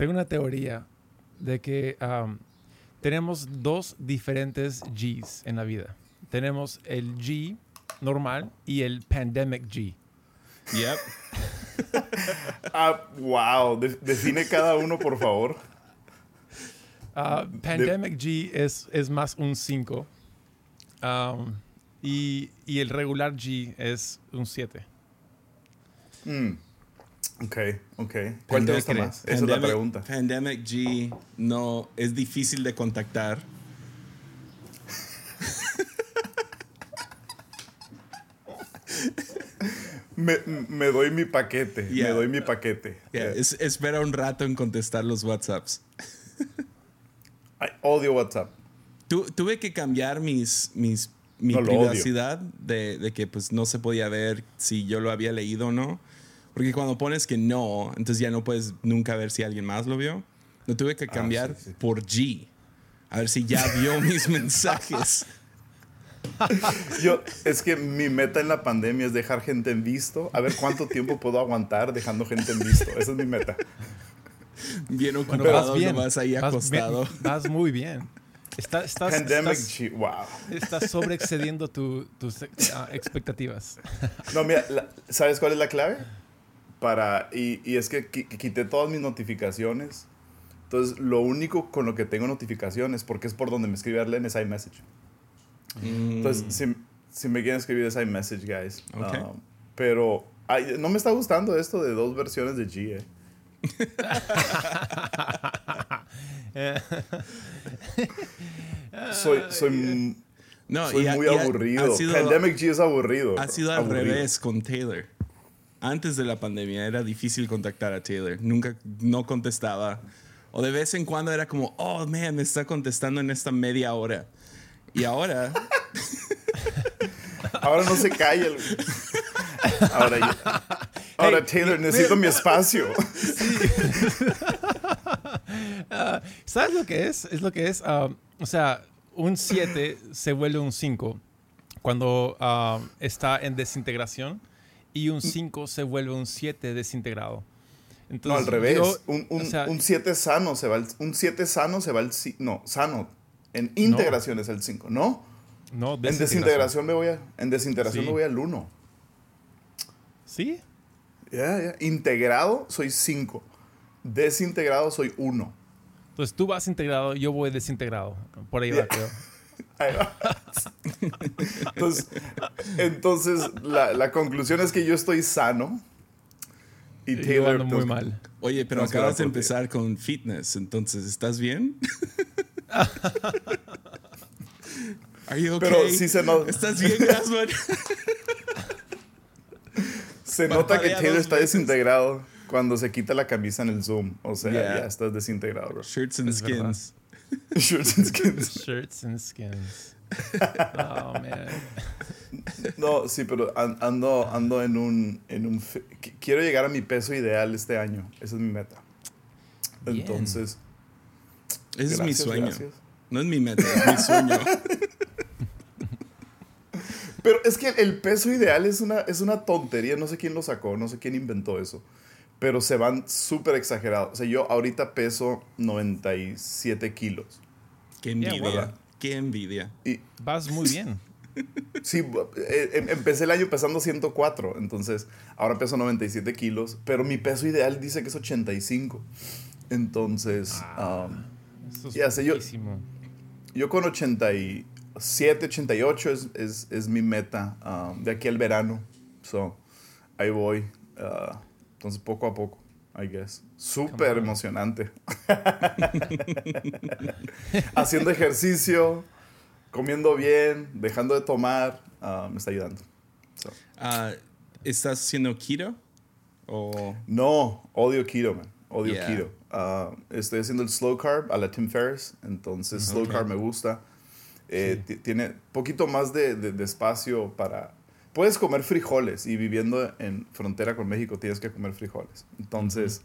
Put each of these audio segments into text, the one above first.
Tengo una teoría de que um, tenemos dos diferentes Gs en la vida. Tenemos el G normal y el pandemic G. Yep. Ah, wow. De- define cada uno, por favor. Ah, pandemic G es, es más un 5. Um, y, y el regular G es un 7. Mm. Ok, ok. ¿Cuál te gusta Pandemic- más? Esa es la Pandemic- pregunta. Pandemic G no es difícil de contactar. Me, me doy mi paquete. Yeah. Me doy mi paquete. Yeah, Yeah. es- espera un rato en contestar los WhatsApps. Ay, odio WhatsApp. Tu- tuve que cambiar mis, mis, mi No, privacidad de, de que pues no se podía ver si yo lo había leído o no. Porque cuando pones que no, entonces ya no puedes nunca ver si alguien más lo vio. Lo tuve que cambiar Ah, sí, sí. por G. A ver si ya vio mis mensajes. Yo, es que mi meta en la pandemia es dejar gente en visto. A ver cuánto tiempo puedo aguantar dejando gente en visto. Esa es mi meta. Bien Bueno, ocupado, vas bien. nomás ahí Vas bien, acostado. vas muy bien. Está- estás, Pandemic estás, G- Wow. estás sobreexcediendo tu- tus ah, expectativas. No, mira, la- ¿sabes cuál es la clave? Para, y, y es que qui- quité todas mis notificaciones. Entonces, lo único con lo que tengo notificaciones, porque es por donde me escribe Arlen, es iMessage. Entonces, si, si me quieren escribir es iMessage, guys. Ok. Um, pero ay, no me está gustando esto de dos versiones de G, eh. soy, soy, No, soy y ha- muy y ha- aburrido. Ha sido, Pandemic G es aburrido. ha sido al Aburrido. revés con Taylor. Antes de la pandemia era difícil contactar a Taylor. Nunca, no contestaba. O de vez en cuando era como, oh, man, me está contestando en esta media hora. Y ahora, Ahora no se calla. el- Ahora, ya- ahora Hey, Taylor, necesito mi espacio. ¿Sabes lo que es? Es lo que es. um, o sea, un 7 se vuelve un 5 cuando um, está en desintegración y un 5 se vuelve un 7 desintegrado. No, Entonces, al revés. yo- un, un, o sea, un 7 sano se va al, un 7 sano se va al ci- no, sano. En integración es el 5, ¿no? no, En desintegración me voy a en desintegración Sí. me voy al 1. Sí. Ya, ya. Integrado soy 5. Desintegrado soy 1. Entonces tú vas integrado, yo voy desintegrado. Por ahí va, creo. Ahí va. Entonces, entonces la, la conclusión es que yo estoy sano. Y Yo Taylor ando muy mal. oye, pero acabas de empezar con fitness, entonces, ¿estás bien? Are you okay? Pero sí se nota. ¿Estás bien? Se nota que Taylor está veces. desintegrado cuando se quita la camisa en el Zoom. O sea, Yeah. ya estás desintegrado, bro. Shirts and Es verdad. Shirts and skins. Shirts and skins. Oh, man. No, sí, pero an- ando, ando en un, en un... Quiero llegar a mi peso ideal este año. Esa es mi meta. Bien. Entonces... Ese es mi sueño. gracias. No es mi meta, es mi sueño. Pero es que el peso ideal es una, es una tontería. No sé quién lo sacó, no sé quién inventó eso. Pero se van súper exagerados. O sea, yo ahorita peso 97 kilos. Qué Yeah, envidia. wow. Qué envidia. Y Vas muy bien. sí, eh, em- empecé el año pesando 104. Entonces, ahora peso 97 kilos. Pero mi peso ideal dice que es 85. Entonces, um, Eso es Ya sé, yo- yo con 87, 88 es, es, es mi meta um, de aquí al verano. So, ahí voy. Uh, entonces, poco a poco, I guess. Súper on. emocionante. Haciendo ejercicio, comiendo bien, dejando de tomar, uh, me está ayudando. So, Ah, ¿Estás haciendo keto? O No, odio keto, man. Odio Yeah. keto. Uh, estoy haciendo el slow carb a la Tim Ferriss, entonces slow Ok. carb me gusta. Eh, ti- Tiene poquito más de, de- de espacio para... Puedes comer frijoles y viviendo en frontera con México tienes que comer frijoles. Entonces,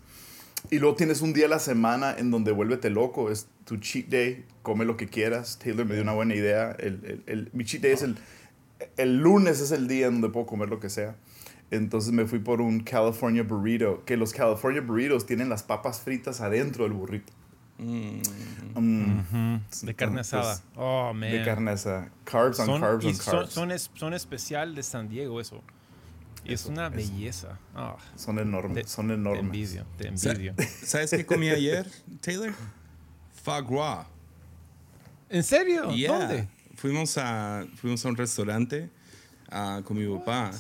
y luego tienes un día a la semana en donde vuélvete loco, es tu cheat day, come lo que quieras. Taylor me dio una buena idea. El, el- el- mi cheat day es el, el lunes, es el día en donde puedo comer lo que sea. Entonces me fui por un California burrito, que los California burritos tienen las papas fritas adentro del burrito. Mm. Mm, De carne asada. Oh, man. De carne asada. Carbs on son, carbs on son, carbs. son, es- son especial de San Diego eso. Y es Eso, una eso. belleza. Ah, Son enormes, te- son te enormes. envidio, te envidio. ¿Sabes qué comí ayer, Taylor? Gras. ¿En serio? Yeah. ¿Dónde? Fuimos a, fuimos a un restaurante ah, con mi papá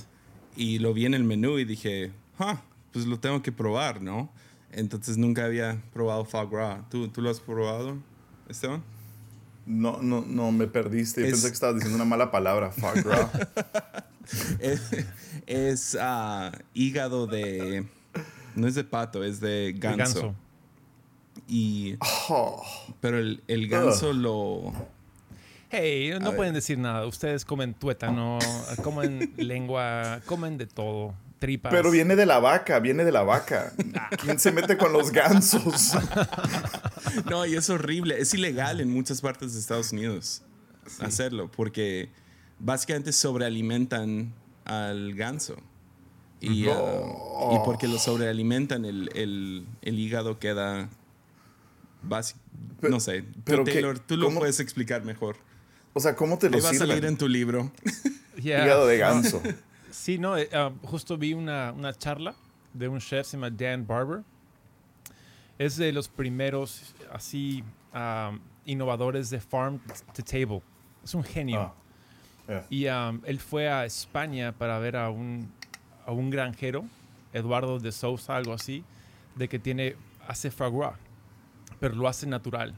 y lo vi en el menú y dije, ah, pues lo tengo que probar, ¿no? Entonces nunca había probado foie gras. ¿Tú, ¿tú lo has probado, Esteban? No, no, no, me perdiste. Yo Es- pensé que estabas diciendo una mala palabra. Foie gras. es es, ah, hígado de... No es de pato, es de ganso. ganso. Y, Oh, pero el, el ganso lo... Hey, no pueden decir nada. Ustedes comen tuétano, comen lengua, comen de todo. Tripas. pero viene de la vaca, viene de la vaca. ¿Quién se mete con los gansos? No, y es horrible. Es ilegal en muchas partes de Estados Unidos hacerlo, porque básicamente sobrealimentan al ganso. Y, uh, y porque lo sobrealimentan, el, el- el hígado queda. no sé. Tú, pero qué- Taylor, tú lo cómo- puedes explicar mejor. O sea, ¿cómo te lo Ahí va a salir en tu libro. Yeah. Hígado de ganso. Sí, no, eh, ah, justo vi una, una charla de un chef, se llama Dan Barber. Es de los primeros, así, ah, innovadores de farm to table. Es un genio. Ah, yeah. Y um, él fue a España para ver a un, a un granjero, Eduardo de Sousa, algo así, de que tiene, hace gras, pero lo hace natural.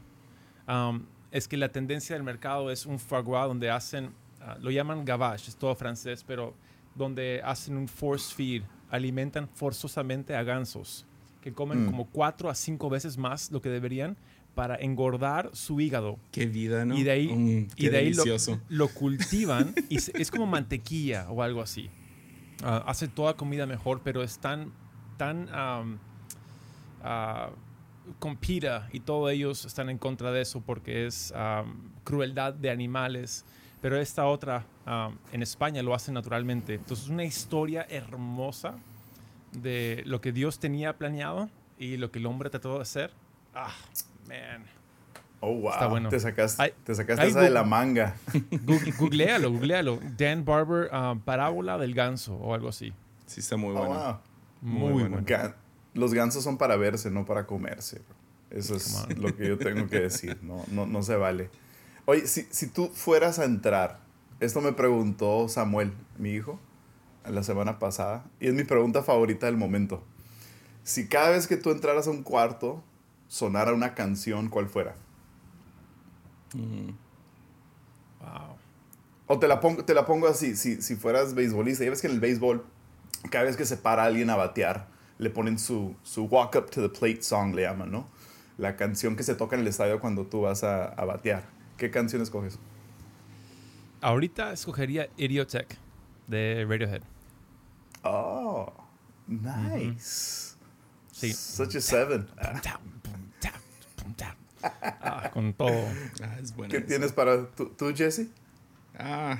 Um, es que la tendencia del mercado es un gras donde hacen, ah, lo llaman gavage, es todo francés, pero donde hacen un force feed, alimentan forzosamente a gansos, que comen Mm. como cuatro a cinco veces más lo que deberían para engordar su hígado. Qué vida, ¿no? Y de ahí, Mm, y de ahí lo, lo cultivan y se- es como mantequilla o algo así. Ah, hace toda comida mejor, pero es tan, tan am, ah, con PETA y todos ellos están en contra de eso porque es am, crueldad de animales. Pero esta otra en España lo hacen naturalmente. Entonces es una historia hermosa de lo que Dios tenía planeado y lo que el hombre trató de hacer. Ah, man. Oh, wow. Está bueno. Te sacaste, Ay, te sacaste ay, esa de la manga. Gu- googlealo, googlealo. Dan Barber, ah, parábola del ganso o algo así. Sí, está muy Oh, bueno. wow. Muy, Muy bueno. bueno. Ga- Los gansos son para verse, no para comerse. Eso es lo que yo tengo que decir. No, no, no se vale. Oye, si, si tú fueras a entrar, esto me preguntó Samuel, mi hijo, la semana pasada, y es mi pregunta favorita del momento. Si cada vez que tú entraras a un cuarto sonara una canción, ¿cuál fuera? Mm. Wow. O te la pongo, te la pongo así, si, si fueras beisbolista, ya ves que en el béisbol, cada vez que se para alguien a batear, le ponen su, su walk up to the plate song, le llaman, ¿no? La canción que se toca en el estadio cuando tú vas a, a batear. ¿Qué canción escoges? Ahorita escogería Idiotech de Radiohead. Oh, nice. Sí. Such a seven. Ah, con todo. Ah, es buena ¿Qué esa. tienes para tú, tú, Jesse? Ah,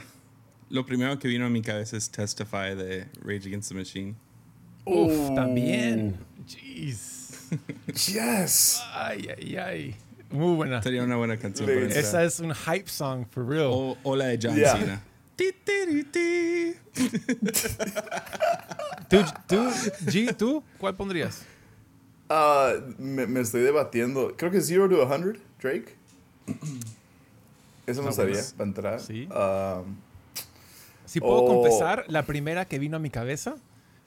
lo primero que vino a mi cabeza es Testify de Rage Against the Machine. Uf, Oh. también. Jeez. Yes. Ay, ay, ay. Muy buena. Sería una buena canción para. Esa es un hype song, for real. O, o la de John Yeah. Cena. ¿Tú, tú, G, tú, ¿cuál pondrías? Ah, me, me estoy debatiendo. Creo que Zero to 100, Drake. Eso no sabía para entrar. Sí. Ah, Si puedo Oh. confesar, la primera que vino a mi cabeza,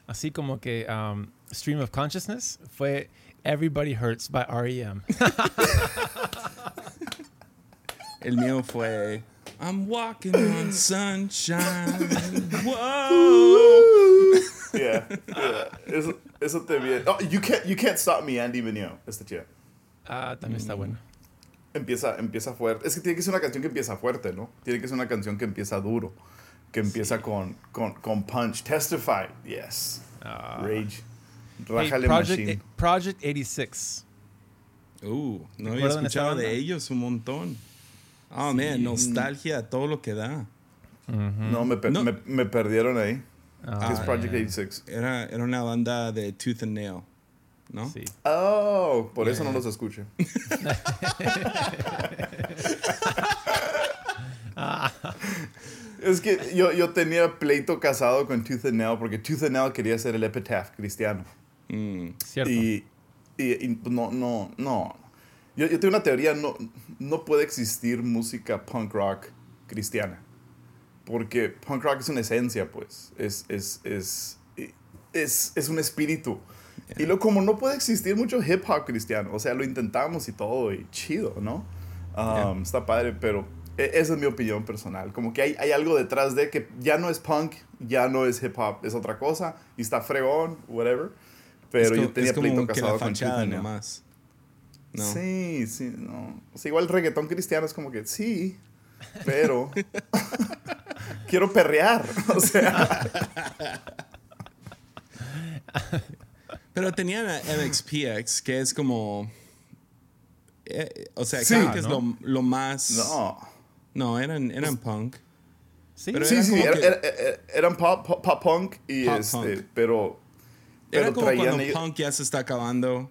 así como que um, Stream of Consciousness, fue Everybody Hurts by R.E.M. El mío fue I'm walking on sunshine. Whoa. yeah, yeah. Eso, eso te viene. Oh, you can't, you can't stop me, Andy Mineo. Esta chida. Ah, también está buena. Empieza, empieza fuerte. Es que tiene que ser una canción que empieza fuerte, ¿no? Tiene que ser una canción que empieza duro. Que empieza con, con, con punch. Testify. Yes. Ah. Rage. Hey, Project, Machine. eh, Project 86. Uh, no había ¿Recuerdan esa escuchado de ellos un montón. Oh, man, nostalgia, todo lo que da. No, me, per- No. Me, me perdieron ahí. ¿Qué es Ah, Project ya. 86? Era, era una banda de Tooth and Nail, ¿no? Sí. Oh, por eso no los escucho. es que yo, yo tenía pleito casado con Tooth and Nail porque Tooth and Nail quería ser el epitaph cristiano. Mm, Cierto. Y, y- y no, no, no. Yo, yo tengo una teoría, no, no puede existir música punk rock cristiana. Porque punk rock es una esencia, pues. Es, es, es, es, es un espíritu. Y lo como no puede existir mucho hip hop cristiano. O sea, lo intentamos y todo, y chido, ¿no? Um, Yeah. Está padre, pero e- esa es mi opinión personal. Como que hay, hay algo detrás de que ya no es punk, ya no es hip hop, es otra cosa, y está fregón, whatever. Pero es yo tenía es como pleito que casado la con Nail. nomás. No. Sí, sí, no. O sea, igual el reggaetón cristiano es como que sí, pero quiero perrear. O sea, Pero tenían a MXPX, que es como. eh, o sea, Sí. creo que es ¿no? lo, lo más. no. No, eran, eran punk. Sí, Pero Sí, era sí, como era- que- era- era- eran pop, pop, pop punk y Pop este, punk. pero, Era pero como traían cuando ellos- punk ya se está acabando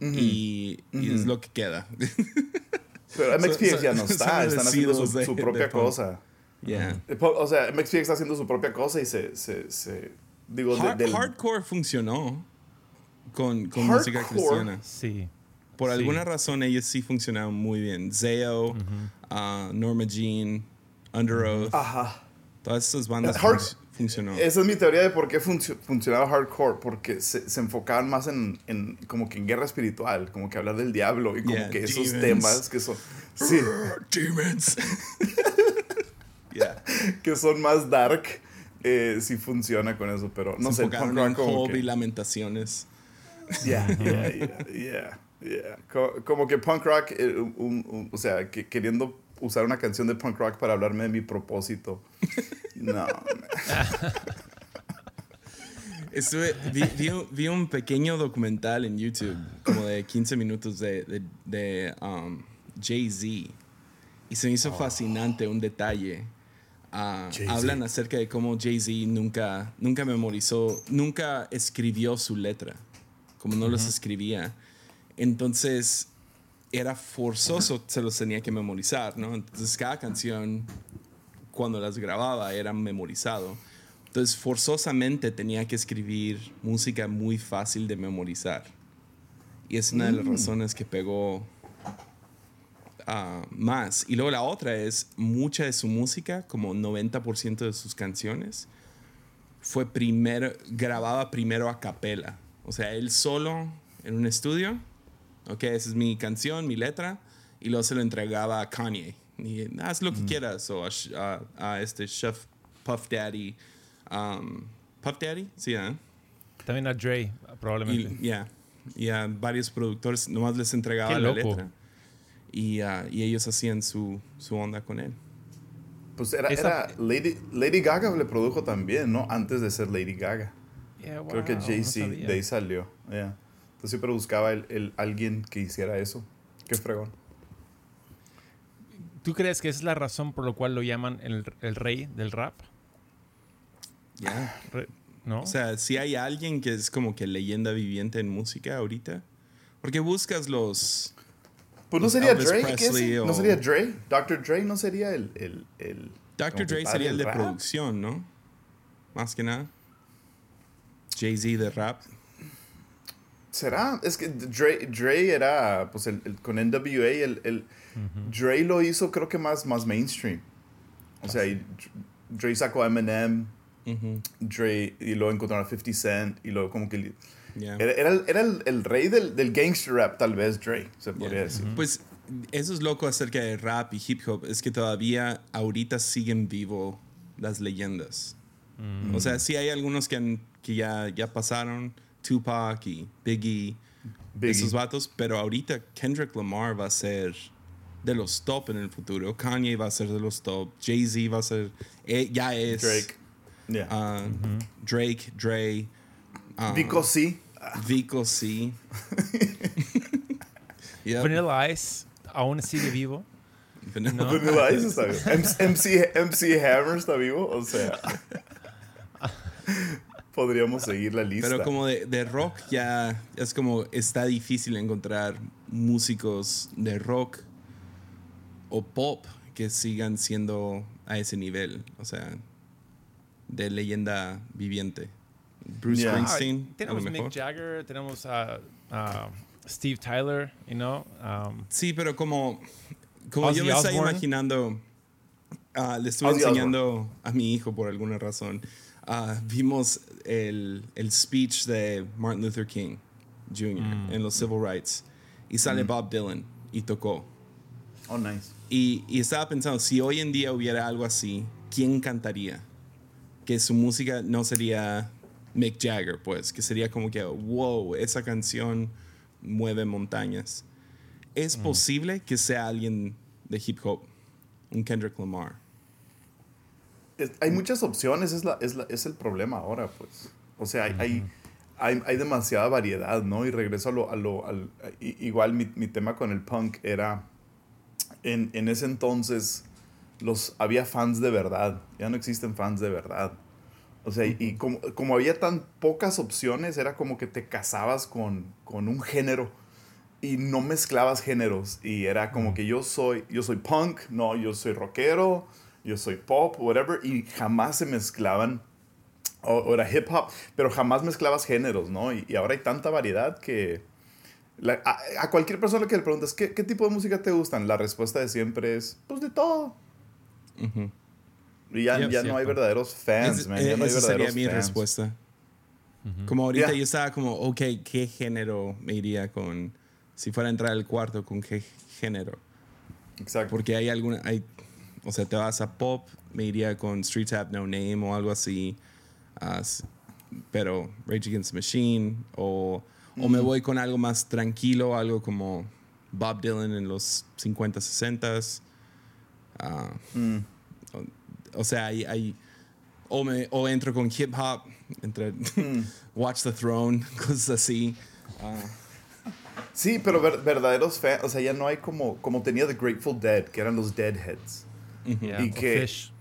y, y es lo que queda. pero MXPX son- ya no está, están haciendo su, de- su de propia cosa. Yeah. Eh, O sea, MXPX está haciendo su propia cosa y se, se, se digo, de- Hard- del- hardcore funcionó con, con música Hardcore. cristiana. sí. Por Sí. alguna razón ellos sí funcionaban muy bien. Zao, uh, Norma Jean, Under Oath, Ajá. todas esas bandas Hard- funcionó. Esa es mi teoría de por qué funcio- funcionaba hardcore, porque se, se enfocaban más en, en como que en guerra espiritual, como que hablar del diablo y como Yeah, que esos demons. temas que son, sí, Demons. yeah. que son más dark, eh, sí funciona con eso, pero no Se sé, enfocaron en rock como Job y que, lamentaciones. yeah, yeah, yeah, yeah, yeah. Co- como que punk rock, eh, un- un- o sea, que queriendo usar una canción de punk rock para hablarme de mi propósito, no, Estuve, vi, vi un- vi un pequeño documental en YouTube, como de 15 minutos de, de, de, um, Jay-Z. Y se me hizo fascinante un detalle. Ah, Jay-Z. hablan acerca de cómo Jay-Z nunca, nunca memorizó, nunca escribió su letra, como no los escribía. Entonces era forzoso, se los tenía que memorizar, ¿no? Entonces cada canción, cuando las grababa, era memorizado. Entonces forzosamente tenía que escribir música muy fácil de memorizar. Y es una de las razones que pegó ah, más. Y luego la otra es, mucha de su música, como 90% de sus canciones, fue primero, grababa primero a capela. O sea, él solo en un estudio, ok, esa es mi canción, mi letra, y luego se lo entregaba a Kanye. Y haz lo que quieras, o a, a- a este Chef Puff Daddy. um, Puff Daddy, sí, ¿eh? También a Dre, probablemente. Y, ya, y a varios productores nomás les entregaba Qué la loco. letra. Y, ah, y ellos hacían su, su onda con él. pues era, Esa- era Lady, Lady Gaga le produjo también, ¿no? Antes de ser Lady Gaga. Yeah, Creo que wow, no Jay-Z sabía. de ahí salió. yeah. Entonces siempre buscaba el, el- alguien que hiciera eso. Qué fregón. ¿Tú crees que esa es la razón por la cual lo llaman el, el rey del rap? Ya. ¿No? O sea, si hay alguien que es como que leyenda viviente en música ahorita, porque buscas los... Pues no sería Elvis Dre, ¿qué Presley es? o- ¿No sería Dre? Dr. Dre no sería el... el, el Dr. Dre sería el de rap? producción, ¿no? Más que nada. Jay-Z de rap. ¿Será? Es que Dre, Dre era, pues el, el- con NWA, el, el- Dre lo hizo creo que más, más mainstream. O sea, y Dre sacó a Eminem, Ujú, Dre, y luego encontraron a 50 Cent, y luego como que... ya. Era, era el, era el- el rey del, del gangster rap, tal vez, Dre, se podría decir. Pues eso es loco acerca de rap y hip hop, es que todavía ahorita siguen vivo las leyendas. O sea, sí hay algunos que, han- que ya, ya pasaron, Tupac y Biggie, Biggie. esos vatos, pero ahorita Kendrick Lamar va a ser de los top en el futuro, Kanye va a ser de los top, Jay-Z va a ser, eh, ya es Drake. Yeah. ah, Drake, Dre, ah, Vico sí. Vico. Yep. Vanilla Ice aún sigue vivo. Vanilla- Vanilla Ice está vivo. MC, MC, MC Hammer está vivo, o sea. podríamos seguir la lista. Pero como de, de rock ya es como está difícil encontrar músicos de rock o pop que sigan siendo a ese nivel, o sea, de leyenda viviente. Bruce Yeah. Springsteen, Ah, a tenemos mejor. Mick Jagger, tenemos a a Steve Tyler, you know. um, Sí, pero como, como Ozzy yo me estoy Osbourne. imaginando, ah, le estuve Ozzy enseñando a mi hijo por alguna razón. Ah, vimos el, el speech de Martin Luther King Jr. Mm. en los Civil Rights y sale Bob Dylan y tocó. Oh, nice. Y, y estaba pensando, si hoy en día hubiera algo así, ¿quién cantaría? Que su música no sería Mick Jagger, pues, que sería como que, wow, esa canción mueve montañas. ¿Es posible que sea alguien de hip hop? Un Kendrick Lamar. Es- hay muchas opciones, es, la, es, la- es el problema ahora, pues. O sea, hay, hay, hay, hay demasiada variedad, ¿no? Y regreso a lo... A lo al, i- igual mi, mi tema con el punk era... En, en ese entonces los, había fans de verdad. Ya no existen fans de verdad. O sea, y, y como, como había tan pocas opciones, era como que te casabas con, con un género y no mezclabas géneros. Y era como que yo soy, yo soy punk, no, yo soy rockero, yo soy pop, whatever. Y jamás se mezclaban, o, o era hip hop, pero jamás mezclabas géneros, ¿no? Y, y ahora hay tanta variedad que la- a, a cualquier persona que le preguntas, ¿qué, ¿qué tipo de música te gustan? La respuesta de siempre es, pues de todo. Ujú. Y ya, Yep, ya no hay verdaderos fans, Es- man. Ya no hay esa sería verdaderos mi fans. respuesta. Como ahorita Yeah. yo estaba como, ok, ¿qué género me iría con... Si fuera a entrar al cuarto, ¿con qué género? Exacto. Porque hay alguna, hay, o sea, te vas a pop, me iría con Street Tap No Name o algo así, pero Rage Against the Machine, o, o me voy con algo más tranquilo, algo como Bob Dylan en los 50, 60. ah, Mm. o, o sea, hay, hay- o, me, o entro con hip hop, entre Watch the Throne, cosas así. Ah, Sí, pero ver- verdaderos fans, o sea, ya no hay como, como tenía The Grateful Dead, que eran los Deadheads. Yeah, Y que- Fish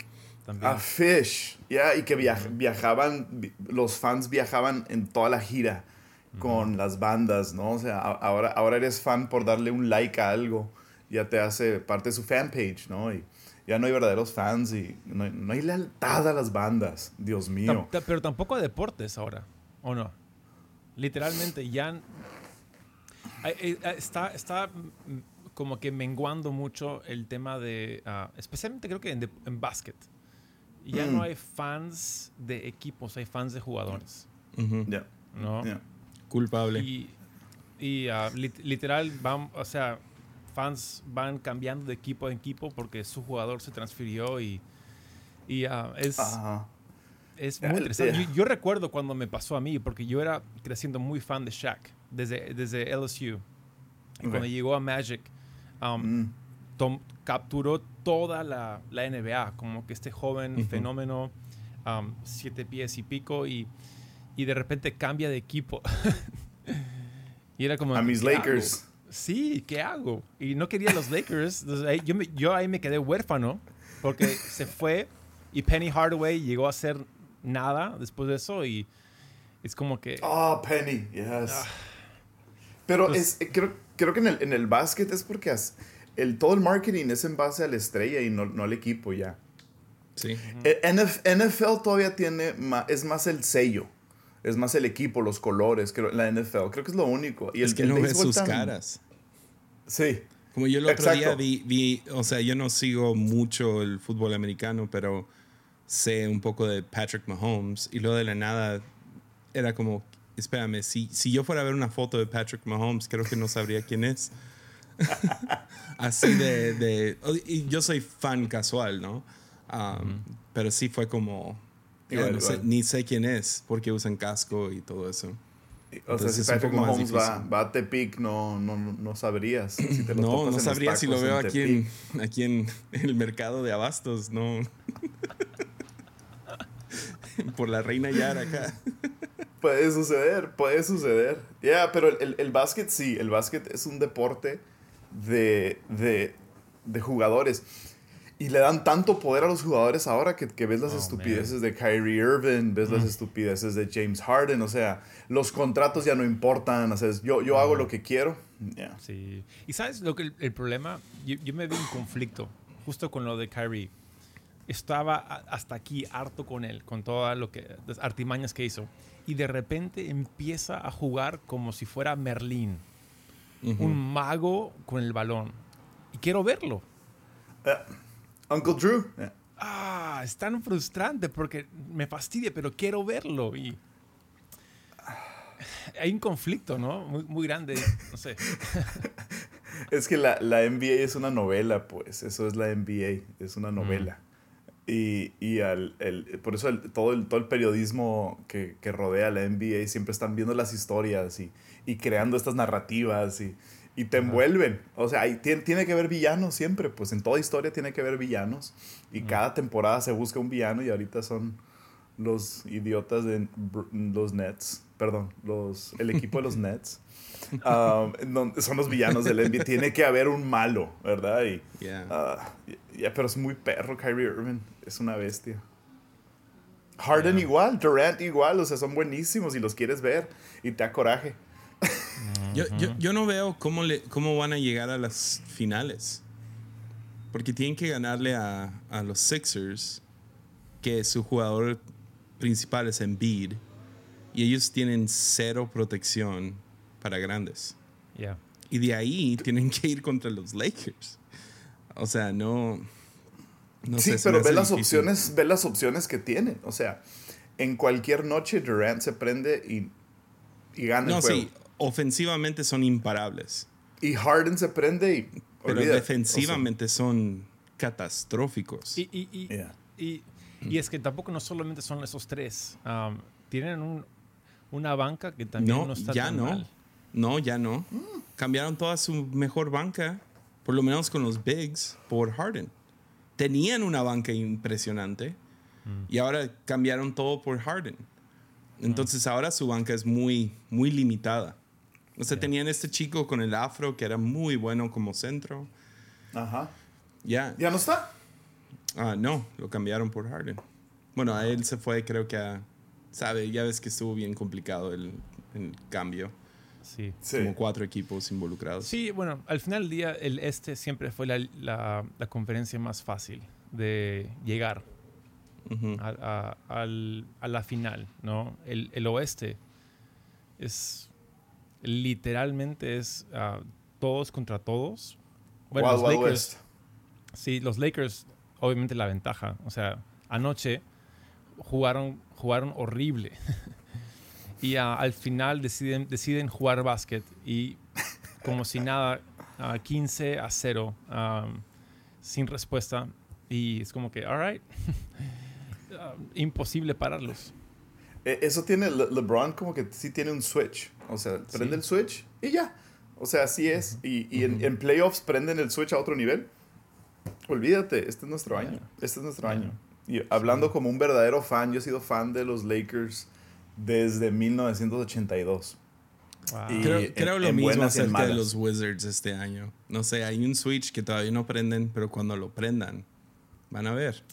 también. A Fish, ya, y que viaj- viajaban, vi- los fans viajaban en toda la gira con las bandas, ¿no? O sea, a- ahora, ahora eres fan por darle un like a algo, ya te hace parte de su fanpage, ¿no? Y ya no hay verdaderos fans y no, hay- no hay lealtad a las bandas, Dios mío. Pero tampoco a deportes ahora, ¿o no? Literalmente ya ay, ay, está, está como que menguando mucho el tema de, ah, especialmente creo que en, de- en básquet. Ya Mm. no hay fans de equipos, hay fans de jugadores, ujú. Ya, ¿no? ya. Culpable. Y, y, ah, lit- literal, van, o sea, fans van cambiando de equipo en equipo porque su jugador se transfirió y, y ah, es, Ajá. es muy interesante. Yo, yo recuerdo cuando me pasó a mí, porque yo era creciendo muy fan de Shaq desde, desde LSU. Y Ok. cuando llegó a Magic, um, Mm. tom- capturó toda la, la NBA, como que este joven fenómeno, um, siete pies y pico, y, y de repente cambia de equipo. y era como... A mis ¿qué Lakers. hago? Sí, ¿qué hago? Y no quería los Lakers. Entonces, ahí- yo, me- yo ahí me quedé huérfano porque se fue y Penny Hardaway llegó a hacer nada después de eso y es como que... Ah, Penny, yes. Pero Pues- es, creo, creo que en el, en el básquet es porque as- el, todo el marketing es en base a la estrella y no, no al equipo ya. Sí. El NF NFL todavía tiene, ma- es más el sello, es más el equipo, los colores, creo, la NFL, creo que es lo único. Y es el- que el no ves sus caras. Sí, Como yo el otro día Exacto. vi, vi, o sea, yo no sigo mucho el fútbol americano, pero sé un poco de Patrick Mahomes y luego de la nada era como, espérame, si, si yo fuera a ver una foto de Patrick Mahomes, creo que no sabría quién es. Así de, de- y yo soy fan casual, ¿no? Um, Pero sí fue como, Igual, no sé- ni sé quién es, porque usan casco y todo eso. o sea, Entonces si es un Patrick Mahomes va, va a Tepic, no, no, no sabrías. Si te lo No, no sabría si lo veo en aquí en, aquí en el mercado de abastos, no. Por la reina Yara acá. Puede suceder, puede suceder. Ya, pero el, el, el básquet sí, el básquet es un deporte de, de, de jugadores. Y le dan tanto poder a los jugadores ahora que, que ves las Oh, estupideces de Kyrie Irving, ves las estupideces de James Harden, o sea, los contratos ya no importan, o sea, yo, yo hago lo que quiero. ya. Sí. Y sabes lo que el, el problema, yo, yo me vi en conflicto justo con lo de Kyrie. Estaba hasta aquí harto con él, con todas las artimañas que hizo. Y de repente empieza a jugar como si fuera Merlín, un mago con el balón. Y quiero verlo. Eh, Uncle Drew. ya. Ah, es tan frustrante porque me fastidia, pero quiero verlo. Y hay un conflicto, ¿no? Muy, muy grande, no sé. Es que la, la NBA es una novela, pues. Eso es la NBA, es una novela. Y, y al, el- por eso el- todo, el, todo el periodismo que, que rodea la NBA siempre están viendo las historias y, y creando estas narrativas y, y te envuelven. O sea, hay- tiene, tiene que haber villanos siempre, pues en toda historia tiene que haber villanos. Y cada temporada se busca un villano y ahorita son los idiotas de los Nets. Perdón, los, el equipo de los Nets. Um, son los villanos del NBA. Tiene que haber un malo, ¿verdad? Y, Yeah. ya, pero es muy perro Kyrie Irving. Es una bestia. Harden igual, Durant igual. O sea, son buenísimos y los quieres ver y te da coraje. Yo, yo, yo no veo cómo, le, cómo van a llegar a las finales. Porque tienen que ganarle a, a los Sixers, que su jugador principal es Embiid. Y ellos tienen cero protección para grandes. Ya. Y de ahí tienen que ir contra los Lakers. O sea, no. no sí, sé, pero ve las difícil. opciones, ve las opciones que tienen. O sea, en cualquier noche Durant se prende y, y gana No, el juego. sí, ofensivamente son imparables. Y Harden se prende y Pero olvídate. defensivamente son catastróficos. Y, y, y, Yeah. y- y es que tampoco no solamente son esos tres. um, tienen un- una banca que también no, no, está ya tan no. mal. No, ya no. Cambiaron toda su mejor banca, por lo menos con los Bigs, por Harden. Tenían una banca impresionante y ahora cambiaron todo por Harden. Entonces ahora su banca es muy, muy limitada. O sea, tenían este chico con el afro que era muy bueno como centro. Ajá. Ya, ¿Ya no está? Ah, no, lo cambiaron por Harden. Bueno, a él se fue, creo que a. Sabe, ya ves que estuvo bien complicado el, el cambio. Sí. Sí. Como cuatro equipos involucrados. Sí, bueno, al final del día el este siempre fue la, la- la conferencia más fácil de llegar a, a- al- a la final, ¿no? El, el oeste es literalmente es ah, todos contra todos. Bueno, Wild los Wild Lakers, West. sí, los Lakers obviamente la ventaja, o sea, anoche jugaron jugaron horrible. y ah, al final deciden deciden jugar básquet y como si nada ah, 15 a 0 um, sin respuesta y es como que all right Ah, imposible pararlos. Eh, Eso tiene Le- LeBron como que sí tiene un switch. O sea, prende Sí. el switch y ya. O sea, así es. Y, y en, en playoffs prenden el switch a otro nivel. Olvídate, este es nuestro año. Este es nuestro año. Y hablando como un verdadero fan, yo he sido fan de los Lakers desde 1982. Wow. Y- Creo, en- creo lo mismo acerca de los Wizards este año. No sé, hay un switch que todavía no prenden, pero cuando lo prendan, van a ver.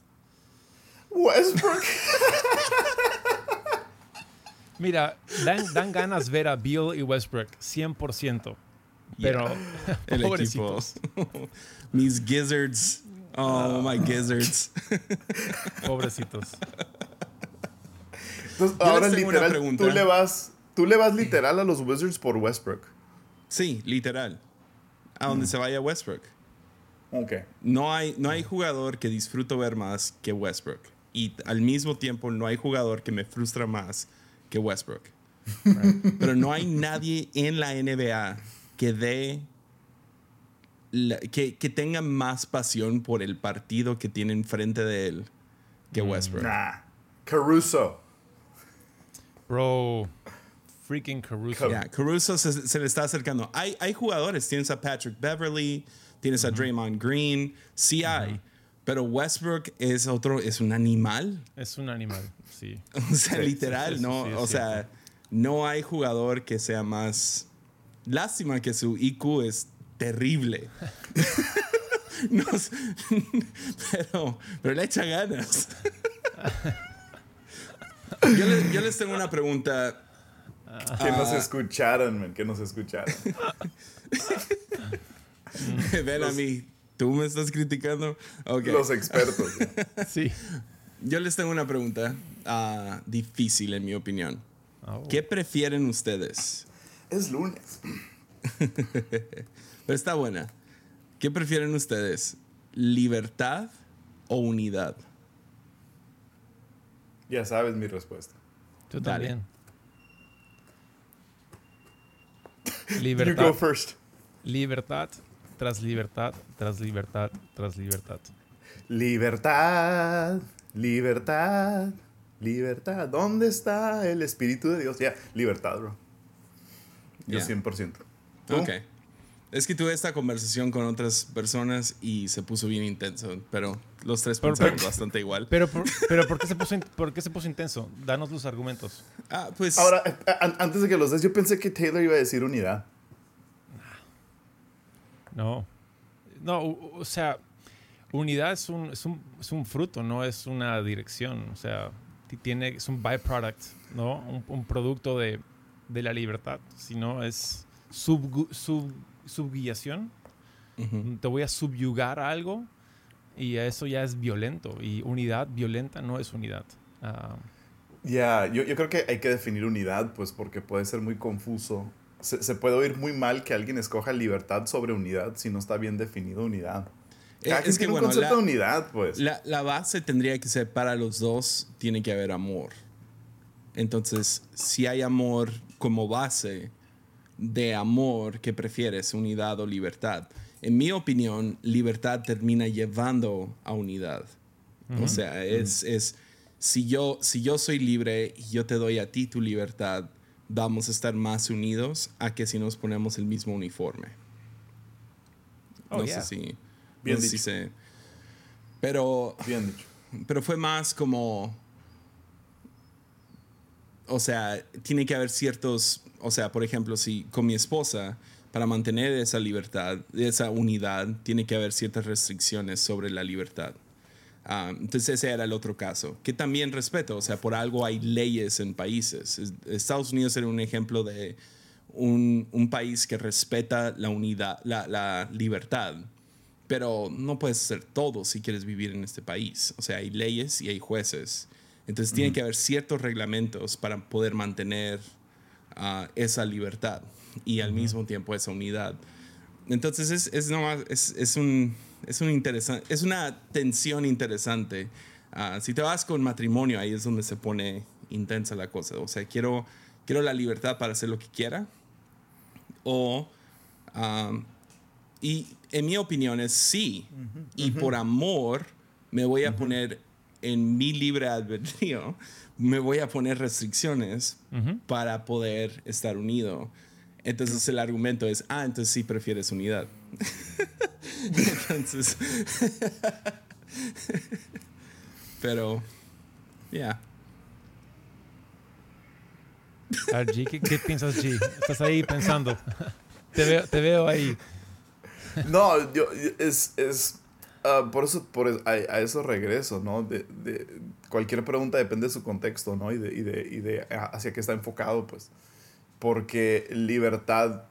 Westbrook. Mira, dan, dan ganas ver a Bill y Westbrook 100%. Pero El pobrecitos, equipo. Mis Gizzards. Oh, my Gizzards. pobrecitos. Entonces, Yo ahora literal, tú le vas, tú le vas literal a los Wizards por Westbrook. sí, literal. A Mm. donde se vaya Westbrook. Ok. No hay, no hay jugador que disfruto ver más que Westbrook. Y al mismo tiempo no hay jugador que me frustra más que Westbrook. Pero no hay nadie en la NBA que dé la- que, que tenga más pasión por el partido que tiene enfrente de él que Westbrook. Nah. Caruso. Bro, freaking Caruso. Yeah, Caruso se, se le está acercando. Hay, hay jugadores, tienes a Patrick Beverly, tienes a Draymond Green, sí hay. Pero Westbrook es otro, es un animal. Es un animal, sí. O sea, Sí, literal, sí, ¿no? sí, o sea, no hay jugador que sea más. Lástima que su IQ es terrible. no, pero, pero le echa ganas. Yo, les, yo les tengo una pregunta. Que nos Ah. escucharan, man, que nos escucharan. Ven a mí. ¿Tú me estás criticando? Los expertos. Sí. Yo les tengo una pregunta ah, difícil, en mi opinión. Oh. ¿Qué prefieren ustedes? Es lunes. Pero está buena. ¿Qué prefieren ustedes? ¿Libertad o unidad? Ya sabes mi respuesta. Tú también. You Libertad, go first. libertad, tras libertad, tras libertad, tras libertad. Libertad, libertad, libertad. ¿Dónde está el Espíritu de Dios? Ya, libertad, bro. Yo Ya. 100%. ¿Tú? Ok. Es que tuve esta conversación con otras personas y se puso bien intenso, pero los tres Pero- pensaron pero- bastante igual. Pero, por, pero ¿por, qué se puso, in- ¿por qué se puso intenso? Danos los argumentos. Ah, pues Ahora, eh, an- antes de que los des, yo pensé que Taylor iba a decir unidad. No. No, o, o sea, unidad es un, es, un, es un fruto, no es una dirección. O sea, ti- tiene, es un byproduct, ¿no? Un, un producto de, de la libertad. Si no, es subgu- sub, subguiación. ujú. Te voy a subyugar a algo y eso ya es violento. Y unidad violenta no es unidad. Ah, Ya, yo, yo creo que hay que definir unidad, pues porque puede ser muy confuso. Se, se puede oír muy mal que alguien escoja libertad sobre unidad si no está bien definido unidad. Eh, Cada es que, bueno, un concepto la- de unidad, pues. La, la base tendría que ser para los dos, tiene que haber amor. Entonces, si hay amor como base de amor, ¿qué prefieres? ¿Unidad o libertad? En mi opinión, libertad termina llevando a unidad. O sea, es, es si, yo, si yo soy libre y yo te doy a ti tu libertad, vamos a estar más unidos a que si nos ponemos el mismo uniforme. Oh, no yeah. sé si... Bien no si dicho. Pero Bien dicho. pero fue más como. O sea, tiene que haber ciertos. O sea, por ejemplo, si con mi esposa, para mantener esa libertad, esa unidad, tiene que haber ciertas restricciones sobre la libertad. Ah, entonces ese era el otro caso, que también respeto, o sea, por algo hay leyes en países. Es- Estados Unidos era un ejemplo de un, un país que respeta la unidad, la, la libertad, pero no puedes hacer todo si quieres vivir en este país. O sea, hay leyes y hay jueces. Entonces tiene que haber ciertos reglamentos para poder mantener ah, esa libertad y al mismo tiempo esa unidad. Entonces es, es, nomás- es, es un, es, un interesante, es una tensión interesante. Ah, si te vas con matrimonio, ahí es donde se pone intensa la cosa. O sea, quiero, quiero la libertad para hacer lo que quiera. O, um, y en mi opinión es sí. Y por amor me voy a poner en mi libre albedrío, me voy a poner restricciones para poder estar unido. Entonces el argumento es, ah, entonces sí prefieres unidad. entonces, pero, ya. Ver, G, ¿qué, qué piensas, G? Estás ahí pensando. te, veo, te veo ahí. No, yo, yo- es, es ah, por eso, por a, a eso regreso, ¿no? De, de- cualquier pregunta depende de su contexto, ¿no? Y de, y de, y de hacia qué está enfocado, pues. Porque libertad,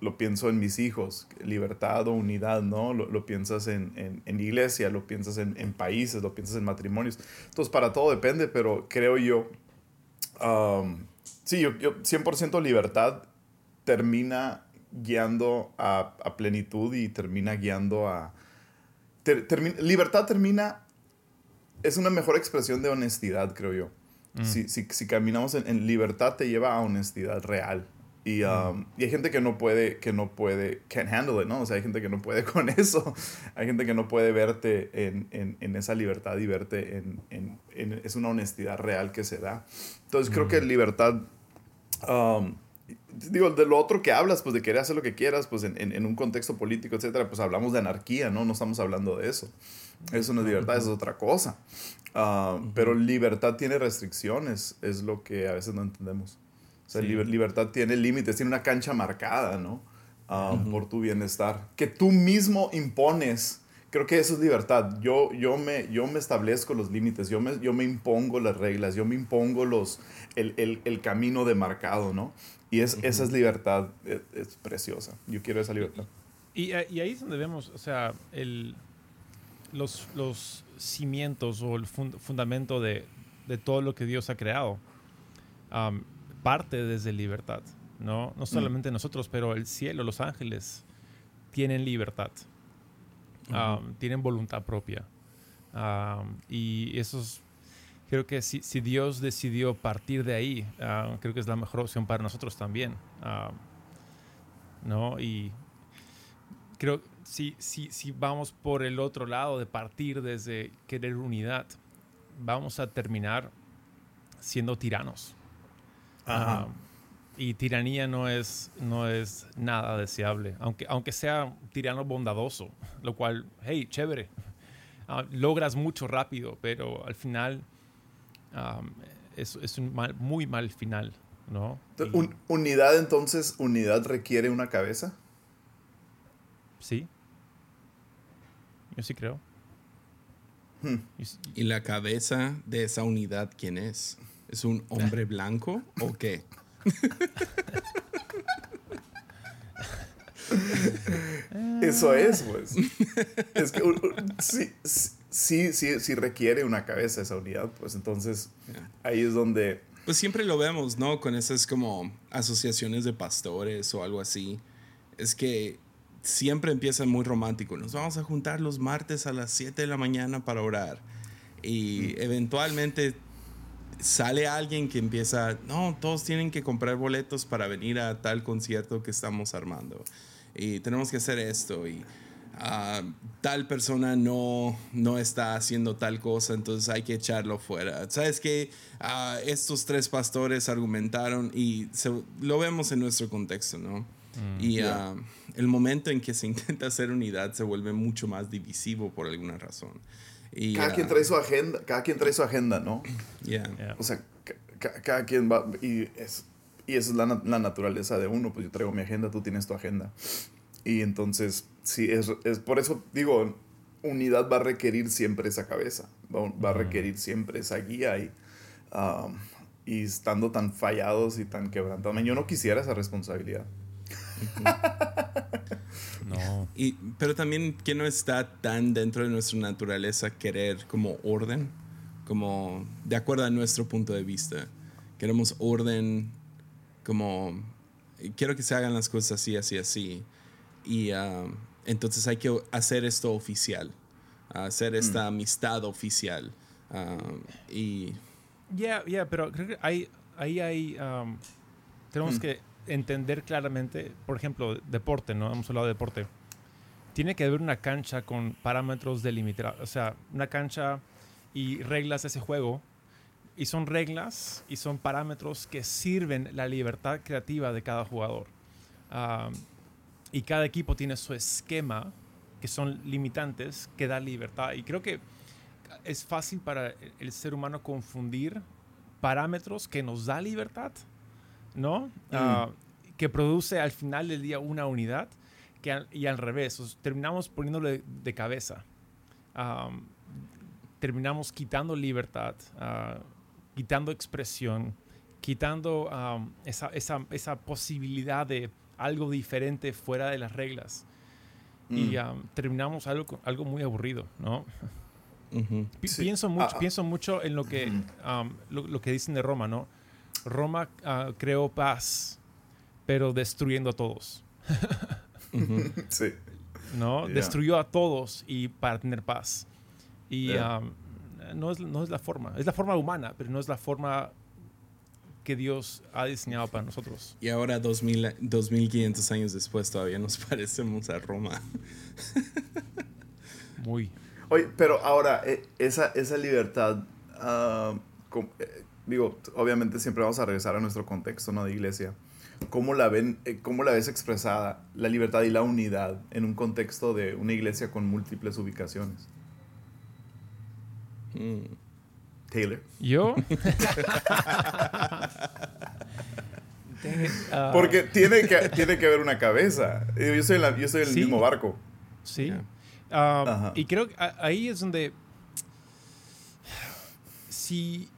lo pienso en mis hijos, libertad o unidad, ¿no? Lo, lo piensas en, en, en iglesia, lo piensas en, en países, lo piensas en matrimonios. Entonces, para todo depende, pero creo yo, um, sí, yo, yo 100% libertad termina guiando a, a plenitud y termina guiando a... ter- termi- libertad termina... Es una mejor expresión de honestidad, creo yo. Si, si, si caminamos en, en libertad te lleva a honestidad real. Y, um, y hay gente que no puede, que no puede, can't handle it, ¿no? O sea, hay gente que no puede con eso. Hay gente que no puede verte en, en, en esa libertad y verte en, Es una honestidad real que se da. Entonces creo que libertad Um, digo, de lo otro que hablas, pues de querer hacer lo que quieras, pues en, en- en un contexto político, etcétera, pues hablamos de anarquía, ¿no? No estamos hablando de eso. Eso no es libertad, eso es otra cosa. Ah, Pero libertad tiene restricciones, es lo que a veces no entendemos. O sea, Sí. liber- libertad tiene límites, tiene una cancha marcada, ¿no? Ah, Por tu bienestar. Que tú mismo impones creo que eso es libertad. Yo, yo, me, yo me establezco los límites, yo me, yo me impongo las reglas, yo me impongo los, el, el, el camino demarcado, ¿no? Y es, esa es libertad, es, es, preciosa. Yo quiero esa libertad. Y, y, ahí es donde vemos, o sea, el, los, los cimientos o el fund, fundamento de, de, todo lo que Dios ha creado. Um, parte desde libertad, ¿no? No solamente mm. nosotros, pero el cielo, los ángeles tienen libertad. Um, tienen voluntad propia. Um, y eso es, creo que si, si, Dios decidió partir de ahí, uh, creo que es la mejor opción para nosotros también. Uh, ¿No? Y creo si, si, si vamos por el otro lado de partir desde querer unidad, vamos a terminar siendo tiranos. Uh, y tiranía no es, no es nada deseable, aunque, aunque sea un tirano bondadoso, lo cual, hey, chévere, uh, logras mucho rápido, pero al final um, es, es, un mal, muy mal final, ¿no? Un, ¿Unidad entonces, unidad requiere una cabeza? Sí. Yo sí creo. Hmm. ¿Y la cabeza de esa unidad quién es? ¿Es un hombre blanco o qué? Eso es, pues. Es que sí, sí, sí, sí, requiere una cabeza esa unidad, pues entonces ahí es donde... Pues siempre lo vemos, ¿no? Con esas como asociaciones de pastores o algo así. Es que siempre empieza muy romántico. Nos vamos a juntar los martes a las 7 de la mañana para orar. Y mm. eventualmente sale alguien que empieza, no, todos tienen que comprar boletos para venir a tal concierto que estamos armando. Y tenemos que hacer esto. Y uh, tal persona no, no está haciendo tal cosa, entonces hay que echarlo fuera. ¿Sabes que uh, estos tres pastores argumentaron y se, lo vemos en nuestro contexto, ¿no? Mm, y yeah. uh, el momento en que se intenta hacer unidad se vuelve mucho más divisivo por alguna razón. Y, cada quien trae su agenda, cada quien trae su agenda, ¿no? Yeah. O sea, cada quien va y es y esa es la, la, naturaleza de uno, pues yo traigo mi agenda, tú tienes tu agenda. Y entonces, sí, es, es por eso digo, unidad va a requerir siempre esa cabeza, va, va a requerir siempre esa guía y, um, y estando tan fallados y tan quebrantados. Yo no quisiera esa responsabilidad. no. Y, pero también que no está tan dentro de nuestra naturaleza querer como orden, como de acuerdo a nuestro punto de vista. Queremos orden, como quiero que se hagan las cosas así, así, así. Y uh, entonces hay que hacer esto oficial, hacer esta mm. amistad oficial. Uh, y. Ya, yeah, yeah, pero creo que ahí, ahí hay. Um, tenemos mm. que entender claramente, por ejemplo, deporte, ¿no? Hemos hablado de deporte. Tiene que haber una cancha con parámetros delimitados, o sea, una cancha y reglas de ese juego. Y son reglas y son parámetros que sirven la libertad creativa de cada jugador. Um, y cada equipo tiene su esquema, que son limitantes, que da libertad. Y creo que es fácil para el ser humano confundir parámetros que nos da libertad ¿no? Mm. Uh, que produce al final del día una unidad que, y al revés, terminamos poniéndole de cabeza. Um, terminamos quitando libertad, uh, quitando expresión, quitando um, esa, esa, esa, posibilidad de algo diferente fuera de las reglas. Mm. Y um, terminamos algo, algo muy aburrido, ¿no? Uh -huh. sí. pienso, mucho, ah, pienso mucho en lo que, uh -huh. lo, lo, que dicen de Roma, ¿no? Roma uh, creó paz, pero destruyendo a todos. sí. ¿No? Yeah. Destruyó a todos y para tener paz. Y yeah. um, no, es, no es la forma. Es la forma humana, pero no es la forma que Dios ha diseñado para nosotros. Y ahora, 2000, 2500 años después, todavía nos parecemos a Roma. Muy. Oye, pero ahora, eh, esa, esa libertad, uh, digo, obviamente siempre vamos a regresar a nuestro contexto ¿no? de iglesia. ¿Cómo la, ven, eh, ¿Cómo la ves expresada la libertad y la unidad en un contexto de una iglesia con múltiples ubicaciones? Mm. Taylor. ¿Yo? uh, Porque tiene que, tiene que haber una cabeza. Yo en, la, yo el sí. mismo barco. Sí. Ah, Ajá. y creo que ahí es donde si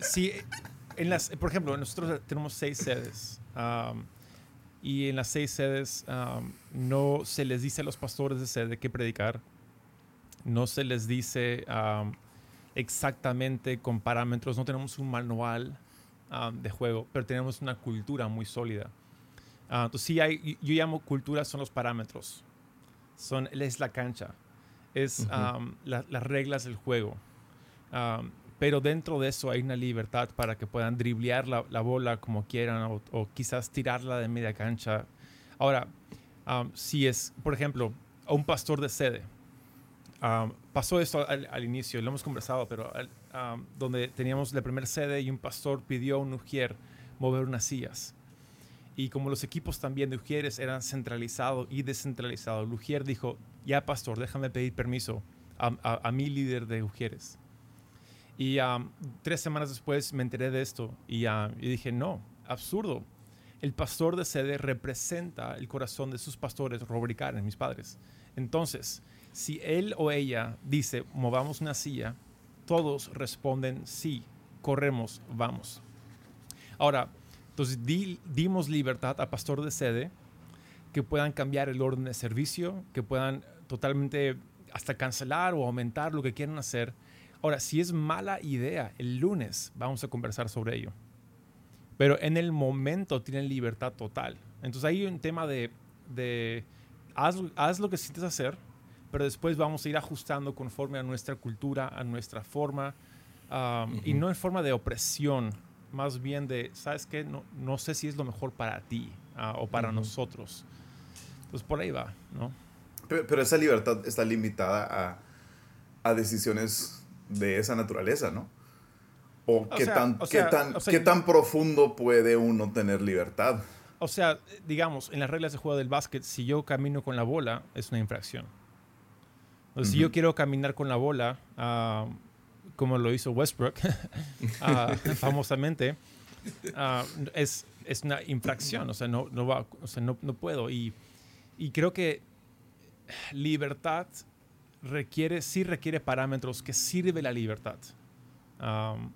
si en las por ejemplo nosotros tenemos seis sedes am, y en las seis sedes am, no se les dice a los pastores de sede qué predicar no se les dice exactamente con parámetros no tenemos un manual am, de juego pero tenemos una cultura muy sólida. Ah, entonces sí hay yo llamo cultura son los parámetros. Son es la cancha es la- las reglas del juego. Am, pero dentro de eso hay una libertad para que puedan driblear la, la bola como quieran o, o quizás tirarla de media cancha. Ahora, si es, por ejemplo, a un pastor de sede, am, pasó esto al, inicio, lo hemos conversado, pero am, donde teníamos la primera sede y un pastor pidió a un ujier mover unas sillas. Y como los equipos también de Ujieres eran centralizado y descentralizado, el Ujier dijo, ya pastor, déjame pedir permiso a, a- mi líder de Ujieres. Y um, tres semanas después me enteré de esto y, dije, no, absurdo. El pastor de sede representa el corazón de sus pastores, Robert y mis padres. Entonces, si él o ella dice, movamos una silla, todos responden, sí, corremos, vamos. Ahora, entonces di- dimos libertad a pastor de sede que puedan cambiar el orden de servicio, que puedan totalmente hasta cancelar o aumentar lo que quieran hacer. Ahora, si es mala idea, el lunes vamos a conversar sobre ello. Pero en el momento tienen libertad total. Entonces hay un tema de, de haz, haz lo que sientes hacer, pero después vamos a ir ajustando conforme a nuestra cultura, a nuestra forma, um, y Ujú. no en forma de opresión, más bien de, ¿sabes qué? No, no sé si es lo mejor para ti ah, o para Ujú. nosotros. Entonces por ahí va, ¿no? Pero, pero esa libertad está limitada a, a decisiones de esa naturaleza, ¿no? O, qué, sea, tan, o qué, sea, tan, o sea- qué tan profundo puede uno tener libertad. O sea, digamos, en las reglas de juego del básquet, si yo camino con la bola, es una infracción. O Si yo Ujú. quiero caminar con la bola, ah, como lo hizo Westbrook, ah, famosamente, ah, es, es una infracción. O sea, no, no, va, o sea, no, no puedo. Y, y creo que libertad requiere, sí requiere parámetros que sirve la libertad. Am,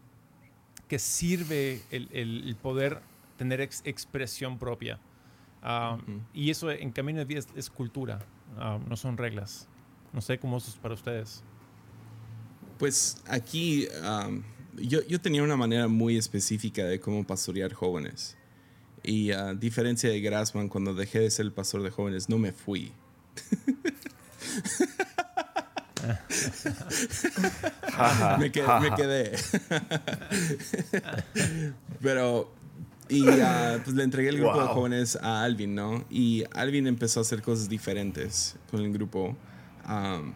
que sirve el, el- el poder tener ex- expresión propia. Ujú. Y eso en Camino de Vida es, es cultura, no son reglas. No sé cómo es para ustedes. Pues aquí um, yo, yo tenía una manera muy específica de cómo pastorear jóvenes. Y a diferencia de Grassman, cuando dejé de ser el pastor de jóvenes, no me fui. me, qued- me quedé. Pero, y ah, pues le entregué el grupo de jóvenes a Alvin, ¿no? Y Alvin empezó a hacer cosas diferentes con el grupo. Um,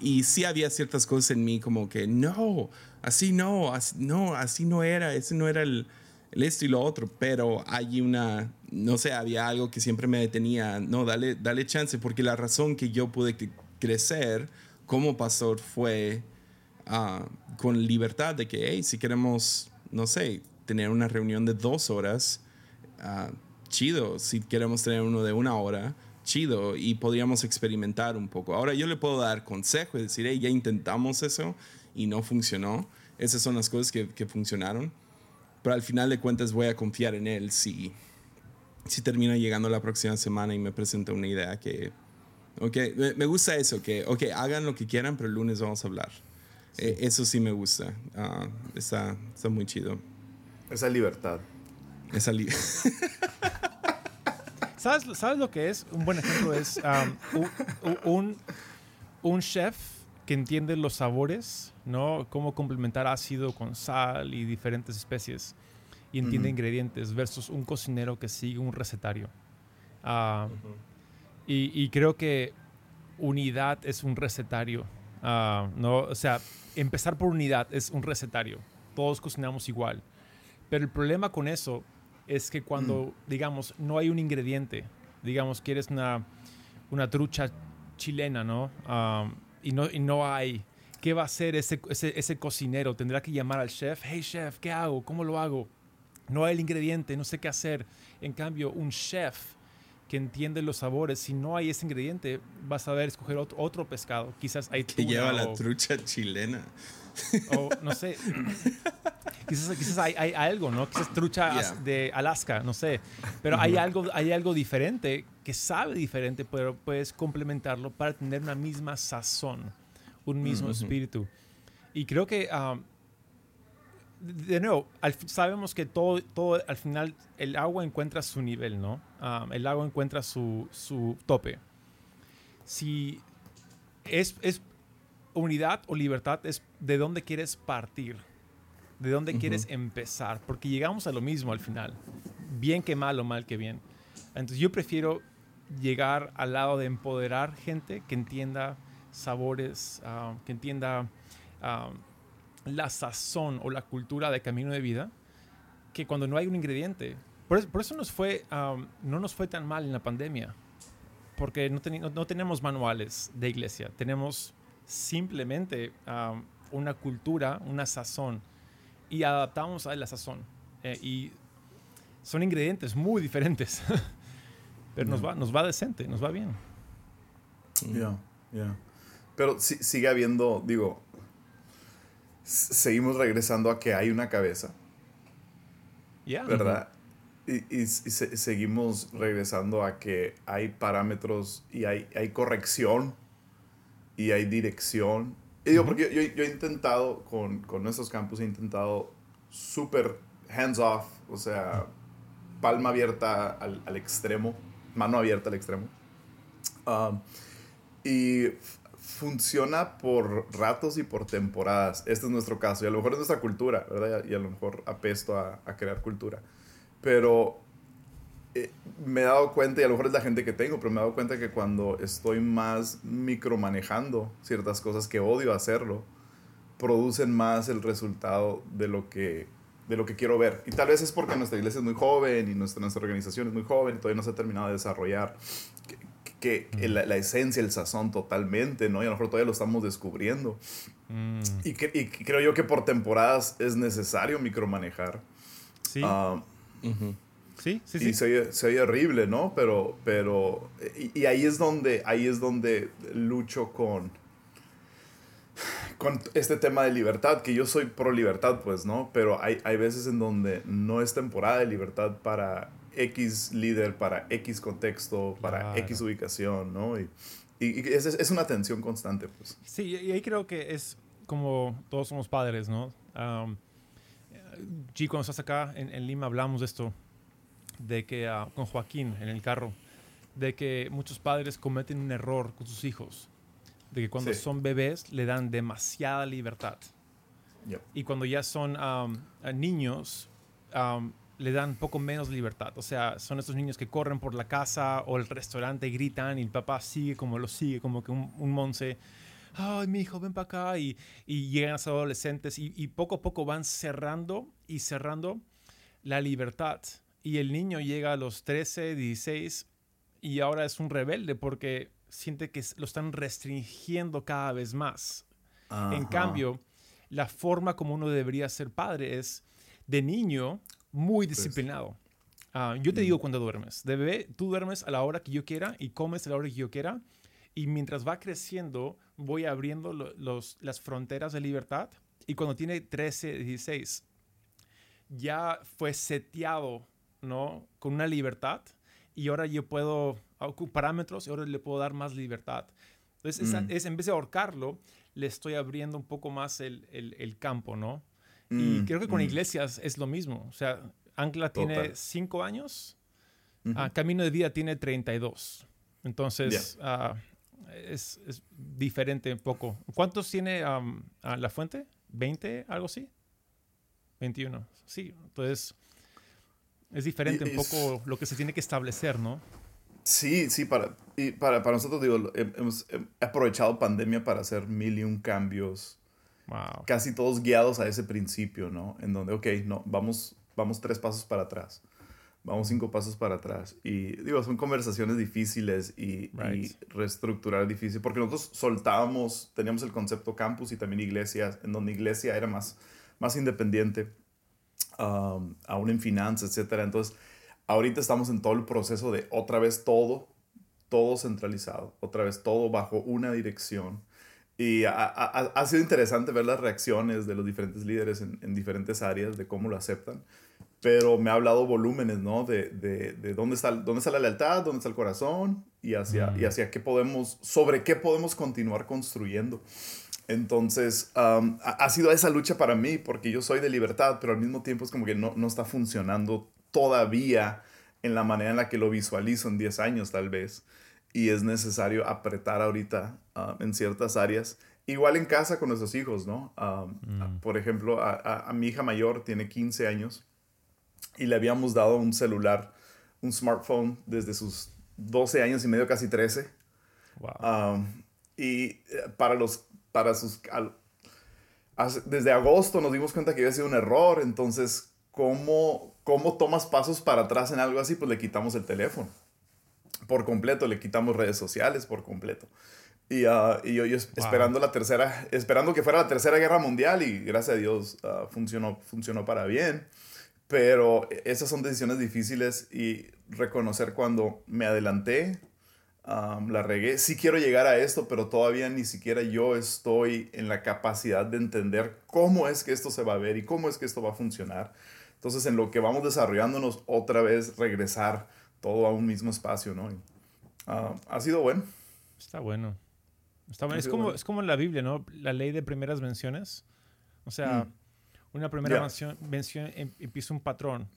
y sí había ciertas cosas en mí como que, no, así no, así, no, así no era, ese no era el, el esto y lo otro, pero hay una, no sé, había algo que siempre me detenía, no, dale, dale chance, porque la razón que yo pude crecer como pastor fue ah, con libertad de que, hey, si queremos, no sé, tener una reunión de dos horas, ah, chido. Si queremos tener uno de una hora, chido. Y podríamos experimentar un poco. Ahora yo le puedo dar consejo y decir, hey, ya intentamos eso y no funcionó. Esas son las cosas que, que funcionaron. Pero al final de cuentas voy a confiar en él si, si termina llegando la próxima semana y me presenta una idea que... Ok, me, gusta eso, que, ok, hagan lo que quieran, pero el lunes vamos a hablar. Eh, eso sí me gusta. Ah, está, está muy chido. Esa libertad. Esa li- ¿Sabes, ¿Sabes lo que es? Un buen ejemplo es um, un, un chef que entiende los sabores, ¿no? Cómo complementar ácido con sal y diferentes especies y entiende ingredientes versus un cocinero que sigue un recetario. Y, y creo que unidad es un recetario, ¿no? O sea, empezar por unidad es un recetario. Todos cocinamos igual. Pero el problema con eso es que cuando, digamos, no hay un ingrediente, digamos, quieres una, una trucha chilena, ¿no? Y ¿no? Y no hay. ¿Qué va a hacer ese, ese, ese cocinero? Tendrá que llamar al chef. Hey, chef, ¿qué hago? ¿Cómo lo hago? No hay el ingrediente, no sé qué hacer. En cambio, un chef que entiende los sabores. Si no hay ese ingrediente, vas a ver escoger otro, otro pescado. Quizás hay Que lleva la trucha chilena. O no sé. quizás, quizás hay, hay algo, ¿no? Quizás trucha Yeah. de Alaska, no sé. Pero hay, algo, hay algo diferente que sabe diferente, pero puedes complementarlo para tener una misma sazón, un mismo espíritu. Y creo que, um, de nuevo, al sabemos que todo, todo, al final, el agua encuentra su nivel, ¿no? Um, el agua encuentra su, su tope. Si es, es unidad o libertad, es de dónde quieres partir, de dónde quieres empezar, porque llegamos a lo mismo al final, bien que mal o mal que bien. Entonces yo prefiero llegar al lado de empoderar gente que entienda sabores, ah, que entienda ah, la sazón o la cultura de camino de vida, que cuando no hay un ingrediente. Por eso, por eso nos fue, ah, no nos fue tan mal en la pandemia, porque no, no- no tenemos manuales de iglesia, tenemos simplemente una cultura, una sazón, y adaptamos a la sazón. Eh, y son ingredientes muy diferentes, pero nos, va, nos va decente, nos va bien. Ya, ya. Pero si- sigue habiendo, digo, seguimos regresando a que hay una cabeza, Ya. ¿verdad? Y, y- y se- seguimos regresando a que hay parámetros y hay, hay corrección y hay dirección. Y digo, porque yo, yo he intentado con, con nuestros campus, he intentado súper hands off, o sea, palma abierta al, al extremo, mano abierta al extremo. Um, y funciona por ratos y por temporadas. Este es nuestro caso. Y a lo mejor es nuestra cultura, ¿verdad? Y a lo mejor apesto a, a crear cultura. Pero eh, me he dado cuenta, y a lo mejor es la gente que tengo, pero me he dado cuenta que cuando estoy más micromanejando ciertas cosas que odio hacerlo, producen más el resultado de lo que de lo que quiero ver. Y tal vez es porque nuestra iglesia es muy joven y nuestra, nuestra organización es muy joven y todavía no se ha terminado de desarrollar que, que la, la esencia, el sazón totalmente, ¿no? Y a lo mejor todavía lo estamos descubriendo. Mm, Y, que- y creo yo que por temporadas es necesario micromanejar. sí, Ah, sí, sí, y sí. se oye, se oye horrible, ¿no? Pero, pero y, y ahí es donde, ahí es donde lucho con, con este tema de libertad, que yo soy pro libertad, pues, ¿no? Pero hay, hay veces en donde no es temporada de libertad para X líder, para X contexto, para Claro. X ubicación, ¿no? Y, y, y es, es una tensión constante, pues. Sí, y ahí creo que es como todos somos padres, ¿no? Um, G, cuando estás acá en, en Lima hablamos de esto, de que ah, con Joaquín en el carro, de que muchos padres cometen un error con sus hijos, de que cuando Sí. son bebés le dan demasiada libertad Yep. y cuando ya son um, niños um, le dan poco menos libertad. O sea, son estos niños que corren por la casa o el restaurante y gritan y el papá sigue como lo sigue, como que un, un monce. Ay, mi hijo, ven para acá. Y, y llegan a ser adolescentes y, y poco a poco van cerrando y cerrando la libertad. Y el niño llega a los 13, 16 y ahora es un rebelde porque siente que lo están restringiendo cada vez más. En Ajá. cambio, la forma como uno debería ser padre es de niño muy disciplinado. Ah, yo te digo cuando duermes. De bebé, tú duermes a la hora que yo quiera y comes a la hora que yo quiera. Y mientras va creciendo, voy abriendo lo- los, las fronteras de libertad. Y cuando tiene 13, 16, ya fue seteado, ¿no? Con una libertad. Y ahora yo puedo, parámetros, y ahora le puedo dar más libertad. Entonces, esa- Mm. es, en vez de ahorcarlo, le estoy abriendo un poco más el, el- el campo, ¿no? Y Mm, creo que con mm. iglesias es lo mismo. O sea, Ancla tiene cinco años, ah, Camino de Vida tiene 32. Entonces, ah, es, es diferente un poco. ¿Cuántos tiene am, ah, la fuente? ¿20? ¿Algo así? 21. Sí, entonces es diferente un poco lo que se tiene que establecer, ¿no? Sí, sí, para, y para, para nosotros, digo, hem- hemos hem- aprovechado pandemia para hacer mil y un cambios, Wow. casi todos guiados a ese principio, ¿no? En donde, ok, no, vamos, vamos tres pasos para atrás, vamos cinco pasos para atrás. Y digo, son conversaciones difíciles y, Right. y reestructurar difícil, porque nosotros soltábamos, teníamos el concepto campus y también iglesias, en donde iglesia era más, más independiente, um, aún en finanzas, etcétera. Entonces, Ahorita estamos en todo el proceso de otra vez todo, todo centralizado, otra vez todo bajo una dirección. Y ha, ha, ha sido interesante ver las reacciones de los diferentes líderes en, en, diferentes áreas, de cómo lo aceptan. Pero me ha hablado volúmenes, ¿no? De, de, de dónde, está, dónde está la lealtad, dónde está el corazón y hacia, mm. y hacia qué podemos, sobre qué podemos continuar construyendo. Entonces, um, ha, sido esa lucha para mí, porque yo soy de libertad, pero al mismo tiempo es como que no, no está funcionando todavía en la manera en la que lo visualizo en 10 años tal vez. Y es necesario apretar ahorita uh, en ciertas áreas. Igual en casa con nuestros hijos, ¿no? Um, mm. Por ejemplo, a, a, a, mi hija mayor tiene 15 años y le habíamos dado un celular, un smartphone desde sus 12 años y medio, casi 13. Wow. Um, y eh, para los para sus... Al, desde agosto nos dimos cuenta que había sido un error, entonces, ¿cómo, ¿cómo tomas pasos para atrás en algo así? Pues le quitamos el teléfono por completo, le quitamos redes sociales por completo. Y, uh, y yo, yo wow. esperando la tercera, esperando que fuera la tercera guerra mundial y gracias a Dios uh, funcionó, funcionó para bien. Pero esas son decisiones difíciles y reconocer cuando me adelanté, Um, la regué. Sí quiero llegar a esto, pero todavía ni siquiera yo estoy en la capacidad de entender cómo es que esto se va a ver y cómo es que esto va a funcionar. Entonces, en lo que vamos desarrollándonos, otra vez regresar todo a un mismo espacio, ¿no? Uh, ha sido bueno. Está bueno. Está bueno. Es como, bueno. es como en la Biblia, ¿no? La ley de primeras menciones. O sea, mm. una primera yeah. mención, mención em, empieza un patrón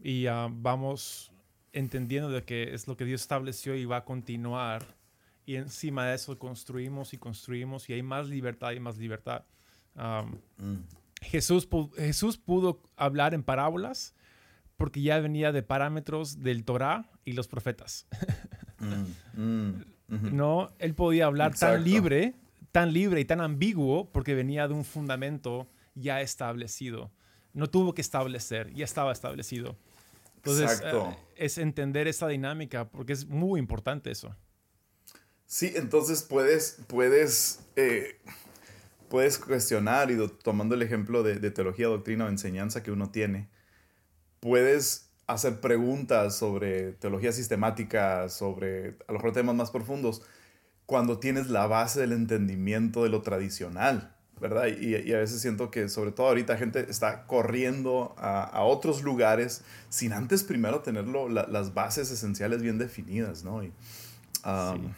y uh, vamos entendiendo de que es lo que Dios estableció y va a continuar. Y encima de eso construimos y construimos y hay más libertad y más libertad. Um, mm. Jesús, Jesús pudo hablar en parábolas porque ya venía de parámetros del Torah y los profetas. mm, mm, no, él podía hablar Exacto. tan libre, tan libre y tan ambiguo porque venía de un fundamento ya establecido. No tuvo que establecer, ya estaba establecido. Entonces, uh, es entender esa dinámica, porque es muy importante eso. Sí, entonces puedes, puedes, eh, puedes cuestionar, y tomando el ejemplo de, de, teología, doctrina o enseñanza que uno tiene, puedes hacer preguntas sobre teología sistemática, sobre a lo mejor temas más profundos, cuando tienes la base del entendimiento de lo tradicional. ¿Verdad? Y, y, a veces siento que sobre todo ahorita gente está corriendo a, a otros lugares sin antes primero tener la, las bases esenciales bien definidas, ¿no? Y, um,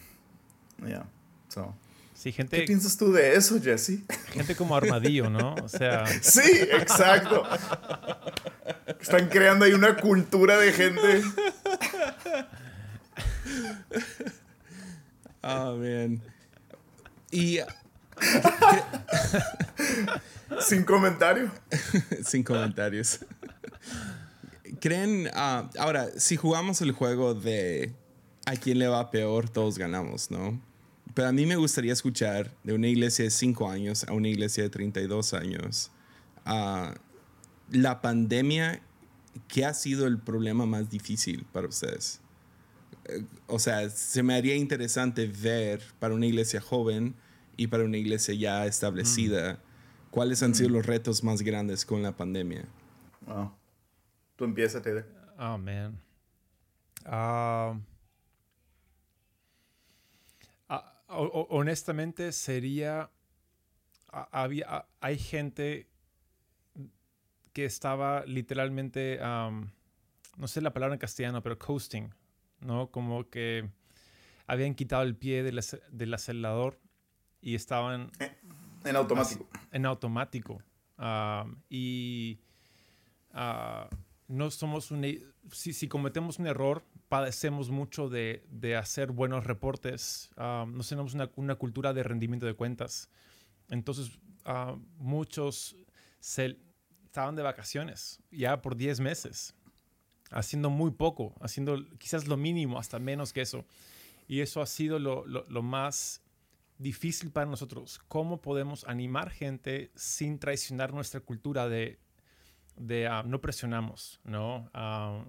sí. Yeah, so. Sí, gente, ¿Qué piensas tú de eso, Jesse? Gente como armadillo, ¿no? O sea... Sí, exacto. Están creando ahí una cultura de gente. Oh, man. Y Sin comentario. Sin comentarios. ¿Creen, uh, ahora, si jugamos el juego de a quién le va peor, todos ganamos, ¿no? Pero a mí me gustaría escuchar de una iglesia de 5 años a una iglesia de 32 años. Uh, la pandemia, ¿qué ha sido el problema más difícil para ustedes? Uh, o sea, se me haría interesante ver para una iglesia joven y para una iglesia ya establecida, mm. ¿cuáles han mm. sido los retos más grandes con la pandemia? Wow. Tú empiezas, Taylor. Oh, man. Uh, uh, honestamente, sería. Uh, había, hay gente que estaba literalmente. Um, no sé la palabra en castellano, pero coasting, ¿no? Como que habían quitado el pie del, del acelerador y estaban... En automático. En automático. Uh, y uh, no somos un... Si, si, cometemos un error, padecemos mucho de, de hacer buenos reportes. Uh, no tenemos una, una, cultura de rendimiento de cuentas. Entonces, muchos se, estaban de vacaciones ya por 10 meses, haciendo muy poco, haciendo quizás lo mínimo, hasta menos que eso. Y eso ha sido lo, lo, lo más difícil para nosotros. ¿Cómo podemos animar gente sin traicionar nuestra cultura de, de uh, no presionamos, ¿no? Uh,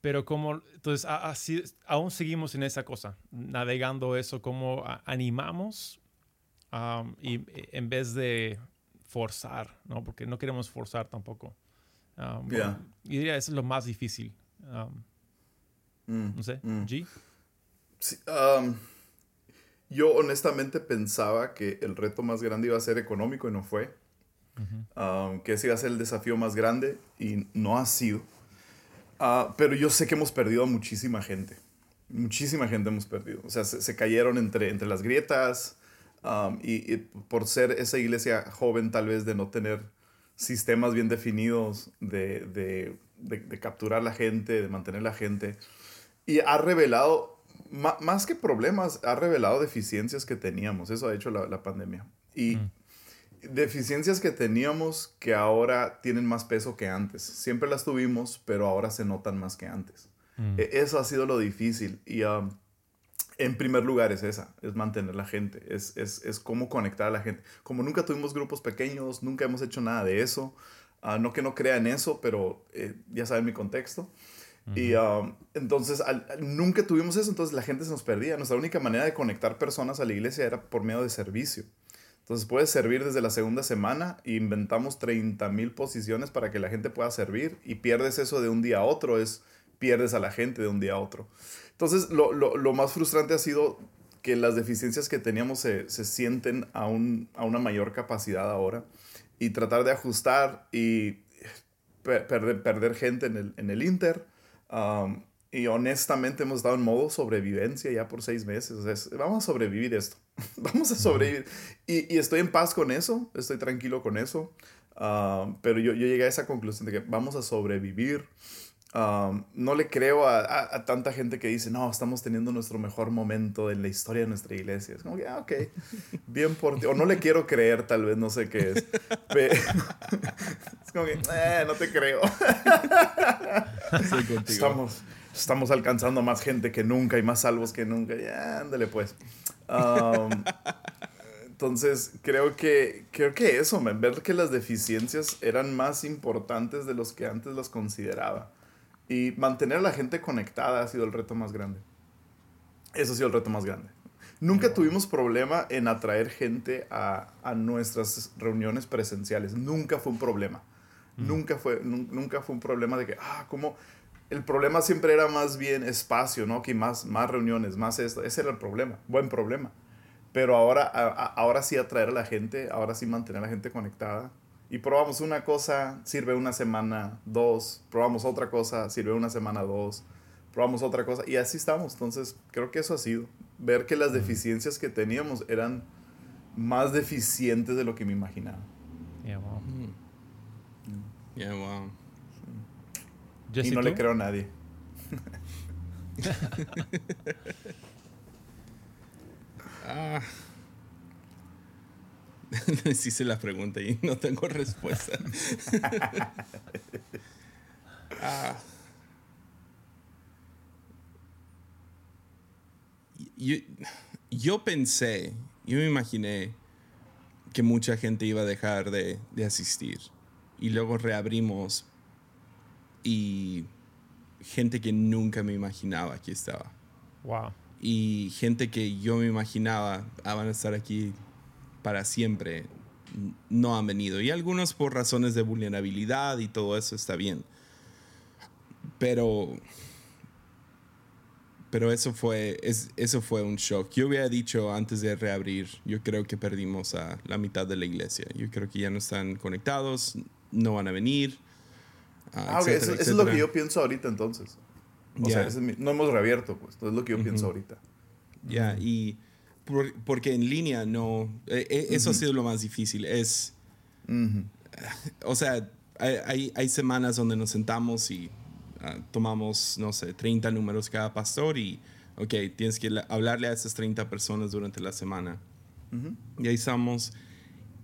pero como, entonces, así, aún seguimos en esa cosa, navegando eso, como animamos um, y en vez de forzar, ¿no? Porque no queremos forzar tampoco. Um, yeah. Y diría, eso es lo más difícil Um, Mm, no sé, mm. G. Sí, yo honestamente pensaba que el reto más grande iba a ser económico y no fue. Um, que ese iba a ser el desafío más grande y no ha sido. Ah, pero yo sé que hemos perdido a muchísima gente. Muchísima gente hemos perdido. O sea, se, se cayeron entre, entre las grietas um, y, y por ser esa iglesia joven tal vez de no tener sistemas bien definidos de, de, de, de capturar la gente, de mantener la gente. Y ha revelado, más que problemas, ha revelado deficiencias que teníamos. Eso ha hecho la, la pandemia. Y deficiencias que teníamos que ahora tienen más peso que antes. Siempre las tuvimos, pero ahora se notan más que antes. E- Eso ha sido lo difícil. Y um, en primer lugar es esa, es mantener la gente, es, es, es cómo conectar a la gente. Como nunca tuvimos grupos pequeños, nunca hemos hecho nada de eso. ah, no que no crea en eso, pero eh, ya saben mi contexto. Y um, entonces al- al- nunca tuvimos eso, entonces la gente se nos perdía. Nuestra única manera de conectar personas a la iglesia era por medio de servicio. Entonces puedes servir desde la segunda semana e inventamos 30 mil posiciones para que la gente pueda servir y pierdes eso de un día a otro, es pierdes a la gente de un día a otro. Entonces lo, lo- lo más frustrante ha sido que las deficiencias que teníamos se, se sienten a, un- a una mayor capacidad ahora y tratar de ajustar y per- perder, perder gente en el, en el Inter. Um, y honestamente hemos estado en modo sobrevivencia ya por seis meses. Es- vamos a sobrevivir esto. vamos a sobrevivir. Y, y estoy en paz con eso, estoy tranquilo con eso. Um, pero yo, yo llegué a esa conclusión de que vamos a sobrevivir. Um, no le creo a, a- a tanta gente que dice, no, estamos teniendo nuestro mejor momento en la historia de nuestra iglesia. Es como que, ah, ok, bien por ti. O no le quiero creer, tal vez, no sé qué es. Pe- es como que, eh, no te creo. Estamos, estamos alcanzando más gente que nunca y más salvos que nunca. Ya, ándale pues. Um, entonces, creo que, creo que eso, ver que las deficiencias eran más importantes de los que antes las consideraba. Y mantener a la gente conectada ha sido el reto más grande. Eso ha sido el reto más grande. Nunca tuvimos problema en atraer gente a, a nuestras reuniones presenciales. Nunca fue un problema. Nunca, fue, nun- nunca fue un problema de que, ah, como... El problema siempre era más bien espacio, ¿no? Que más, más reuniones, más esto. Ese era el problema. Buen problema. Pero ahora, a- a- ahora sí atraer a la gente, ahora sí mantener a la gente conectada. Y probamos una cosa, sirve una semana, dos. Probamos otra cosa, sirve una semana, dos. Probamos otra cosa. Y así estamos. Entonces, creo que eso ha sido. Ver que las deficiencias que teníamos eran más deficientes de lo que me imaginaba. Yeah, wow. Yeah, wow. Y no ¿tú? le creo a nadie. Ah. Les hice la pregunta y no tengo respuesta. Ah. yo, yo pensé, yo me imaginé que mucha gente iba a dejar de, de asistir. Y luego reabrimos y gente que nunca me imaginaba que estaba Wow. y gente que yo me imaginaba ah, van a estar aquí para siempre no han venido y algunos por razones de vulnerabilidad y todo eso está bien pero pero eso fue es- eso fue un shock yo había dicho antes de reabrir yo creo que perdimos a la mitad de la iglesia yo creo que ya no están conectados no van a venir ah, Ah, ok, etcétera, eso, eso es lo que yo pienso ahorita entonces. O Ya. sea, es mi- no hemos reabierto, pues. Entonces es lo que yo pienso Ujú. ahorita. Ya, y por- porque en línea no, eh, eh, eso ha sido lo más difícil. Es, Ujú. o sea, hay, hay, semanas donde nos sentamos y ah, tomamos, no sé, 30 números cada pastor y, ok, tienes que la- hablarle a esas 30 personas durante la semana. Y ahí estamos.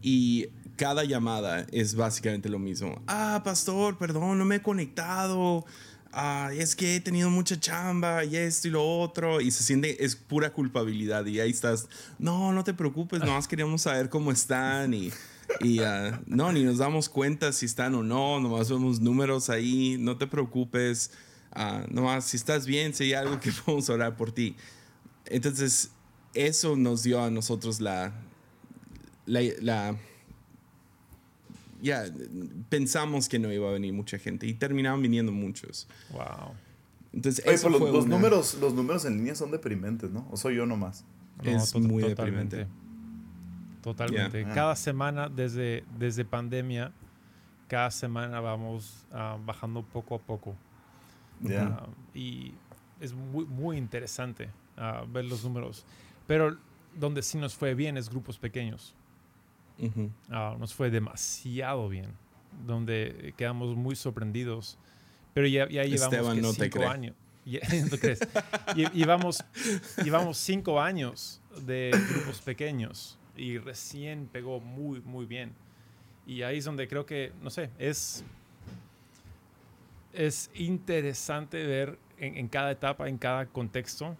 Y cada llamada es básicamente lo mismo. Ah, pastor, perdón, no me he conectado. Ah, es que he tenido mucha chamba y esto y lo otro. Y se siente, es pura culpabilidad. Y ahí estás, no, no te preocupes, nomás queríamos saber cómo están. Y, y ah, no, ni nos damos cuenta si están o no. Nomás vemos números ahí, no te preocupes. Ah, nomás, si estás bien, si hay algo que podemos orar por ti. Entonces, eso nos dio a nosotros la, la, la- ya pensamos que no iba a venir mucha gente y terminaron viniendo muchos. Wow. Entonces, Oye, eso pero fue los, los una- números, los números en línea son deprimentes, ¿no? ¿O soy yo nomás? Es to- muy totalmente. deprimente. Totalmente. Yeah. Cada semana desde, desde pandemia, cada semana vamos ah, bajando poco a poco. Ya. Ah, y es muy, muy interesante ah, ver los números. Pero donde sí nos fue bien es grupos pequeños. Ah, nos fue demasiado bien. Donde quedamos muy sorprendidos. Pero ya, ya llevamos Esteban no cinco años. ¿No crees? Llevamos, llevamos cinco años de grupos pequeños y recién pegó muy, muy bien. Y ahí es donde creo que, no sé, es, es interesante ver en, en cada etapa, en cada contexto,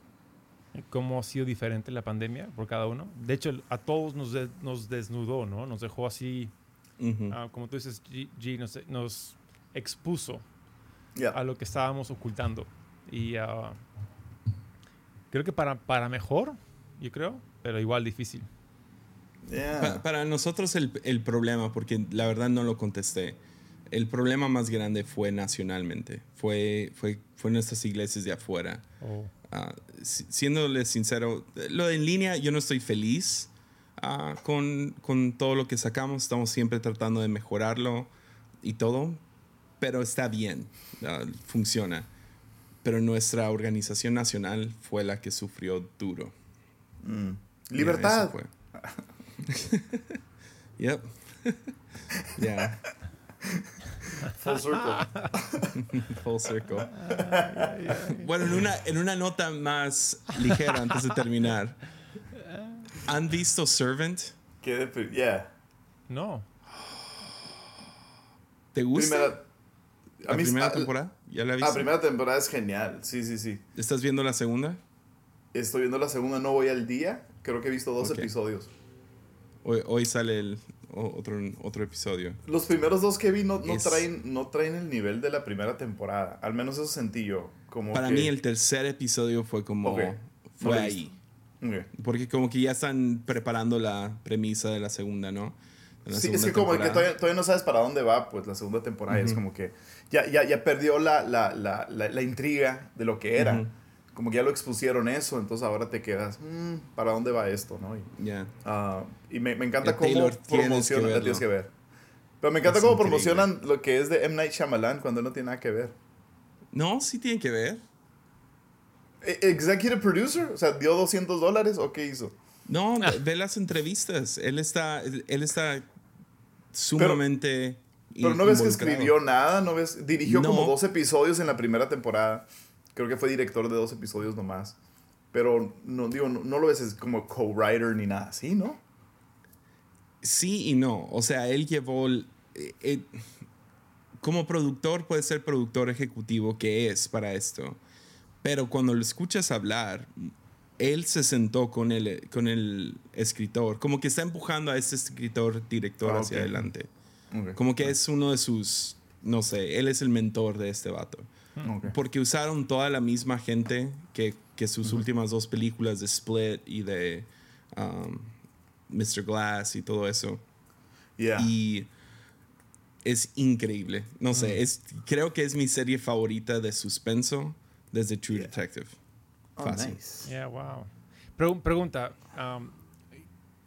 cómo ha sido diferente la pandemia por cada uno. De hecho, a todos nos, de- nos desnudó, ¿no? Nos dejó así, Ujú. ah, como tú dices, G, G, nos, nos expuso Ya. a lo que estábamos ocultando. Y ah, creo que para, para mejor, yo creo, pero igual difícil. Ya. Pa- para nosotros el, el problema, porque la verdad no lo contesté, el problema más grande fue nacionalmente, fue, fue, fue nuestras iglesias de afuera. Oh, Si- siéndole sincero, lo de en línea yo no estoy feliz ah, con, con todo lo que sacamos, estamos siempre tratando de mejorarlo y todo, pero está bien, ah, funciona. Pero nuestra organización nacional fue la que sufrió duro. Mm. Libertad. fue. yep. yeah, Full circle. full circle. Bueno, en una, en una nota más ligera antes de terminar. ¿Han visto Servant? Qué depri- yeah. no. ¿Te gusta? Primera, ¿La mí- primera ah, temporada? ¿Ya la La viste? primera temporada es genial. Sí, sí, sí. ¿Estás viendo la segunda? Estoy viendo la segunda, no voy al día. Creo que he visto dos episodios. Hoy, hoy sale el otro, otro episodio. Los primeros dos que vi no, no Es- traen, no traen el nivel de la primera temporada. Al menos eso sentí yo. Como Para que- mí el tercer episodio fue como... Ok. Fue No ahí. Ok. Porque como que ya están preparando la premisa de la segunda, ¿no? La Sí, es que como que temporada. todavía, todavía no sabes para dónde va, pues la segunda temporada. y Es Ujú. como que ya, ya, ya perdió la, la, la, la, la intriga de lo que era. Ujú. Como que ya lo expusieron eso, entonces ahora te quedas, "Mm, ¿para dónde va esto? ¿no? Y, ah, y me, me encanta cómo Taylor, tienes que promocionan, tienes que ver. Pero me encanta Es cómo increíble. promocionan lo que es de M. Night Shyamalan cuando no tiene nada que ver. No, sí tienen que ver. E- Executive producer, o sea, dio 200 dólares o qué hizo. No, Ah. ve las entrevistas. Él está, él está sumamente. Pero no ves que escribió nada, no ves, dirigió No. como dos episodios en la primera temporada. Creo que fue director de dos episodios nomás. Pero no digo, no, no lo ves es como co-writer ni nada así, ¿no? Sí y no. O sea, él llevó. el- eh, eh, como productor, puede ser productor ejecutivo que es para esto. Pero cuando lo escuchas hablar, él se sentó con el, con el escritor. Como que está empujando a este escritor, director Ah, hacia ok. adelante. Ok. Como que es uno de sus. No sé, él es el mentor de este vato. Ok. Porque usaron toda la misma gente que, que sus últimas dos películas de Split y de um, Mr. Glass y todo eso. Yeah. Y es increíble. No sé, es, creo que es mi serie favorita de suspenso desde True Yeah. Detective. Oh, Fácil. nice. Yeah, wow. Pregu- pregunta, um,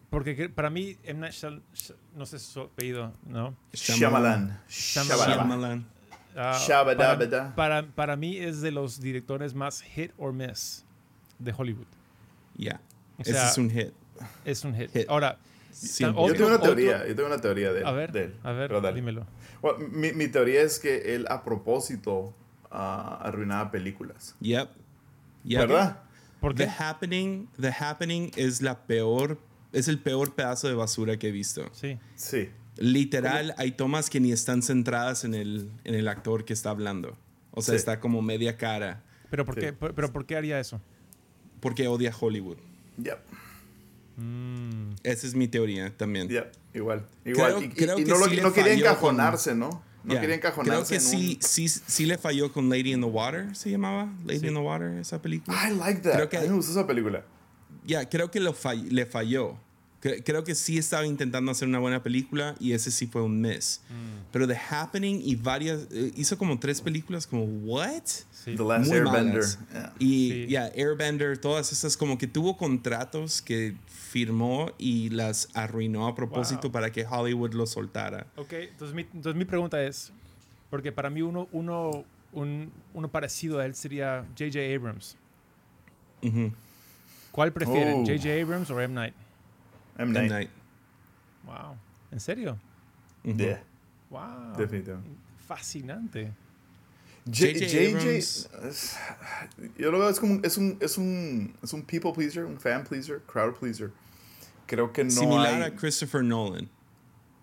porque que- para mí, M. Night Shyam- Sh- no sé su apellido, ¿no? Shyamalan. Shyamalan. Shyamalan. Ah, Shabadabada. para, para, para mí es de los directores más hit or miss de Hollywood. Yeah. O Ese es un hit. Es un hit. Hit. Ahora, Cien otro- Yo tengo una otro- teoría, yo tengo una teoría de, A ver, de él. a ver, dímelo. Bueno, mi, mi teoría es que él a propósito ah, arruinaba películas. Yep. Yep. ¿Verdad? ¿Por The? Happening, The Happening es la peor, es el peor pedazo de basura que he visto. Sí. Sí. Literal, hay tomas que ni están centradas en el, en el actor que está hablando. O sea, Sí. está como media cara. ¿Pero por, Sí. qué, pero, pero ¿por qué haría eso? Porque odia Hollywood. Yep. Mm, Esa es mi teoría también. Yep. Igual. Igual. Creo- y, y- creo y que no, lo- sí no quería encajonarse, ¿no? No Yeah. quería encajonarse. Creo que en sí, un- sí, sí le falló con Lady in the Water, ¿se llamaba? Lady Sí. in the Water, esa película. I like that. Creo que- A mí me gustó esa película. Ya, creo que lo fall- le falló. Cre- Creo que sí estaba intentando hacer una buena película y ese sí fue un miss. Mm. Pero The Happening y varias. eh, hizo como tres películas, como, ¿what? Sí. The Last Muy Airbender. malas. Yeah. Y Sí. ya, Airbender, todas esas, como que tuvo contratos que firmó y las arruinó a propósito Wow. para que Hollywood lo soltara. Ok, entonces mi, entonces mi pregunta es, porque para mí uno, uno, un- uno parecido a él sería J.J. Abrams. ¿Cuál prefieren, Oh. J.J. Abrams o M. Night? M. M. Night. Night. Wow, ¿en serio? Ujú. Yeah, Wow. definitivamente. Fascinante. J- J.J. Yo lo veo es como un- es un, es un, es un people pleaser, un fan pleaser, crowd pleaser. Creo que no Similar hay. a Christopher Nolan.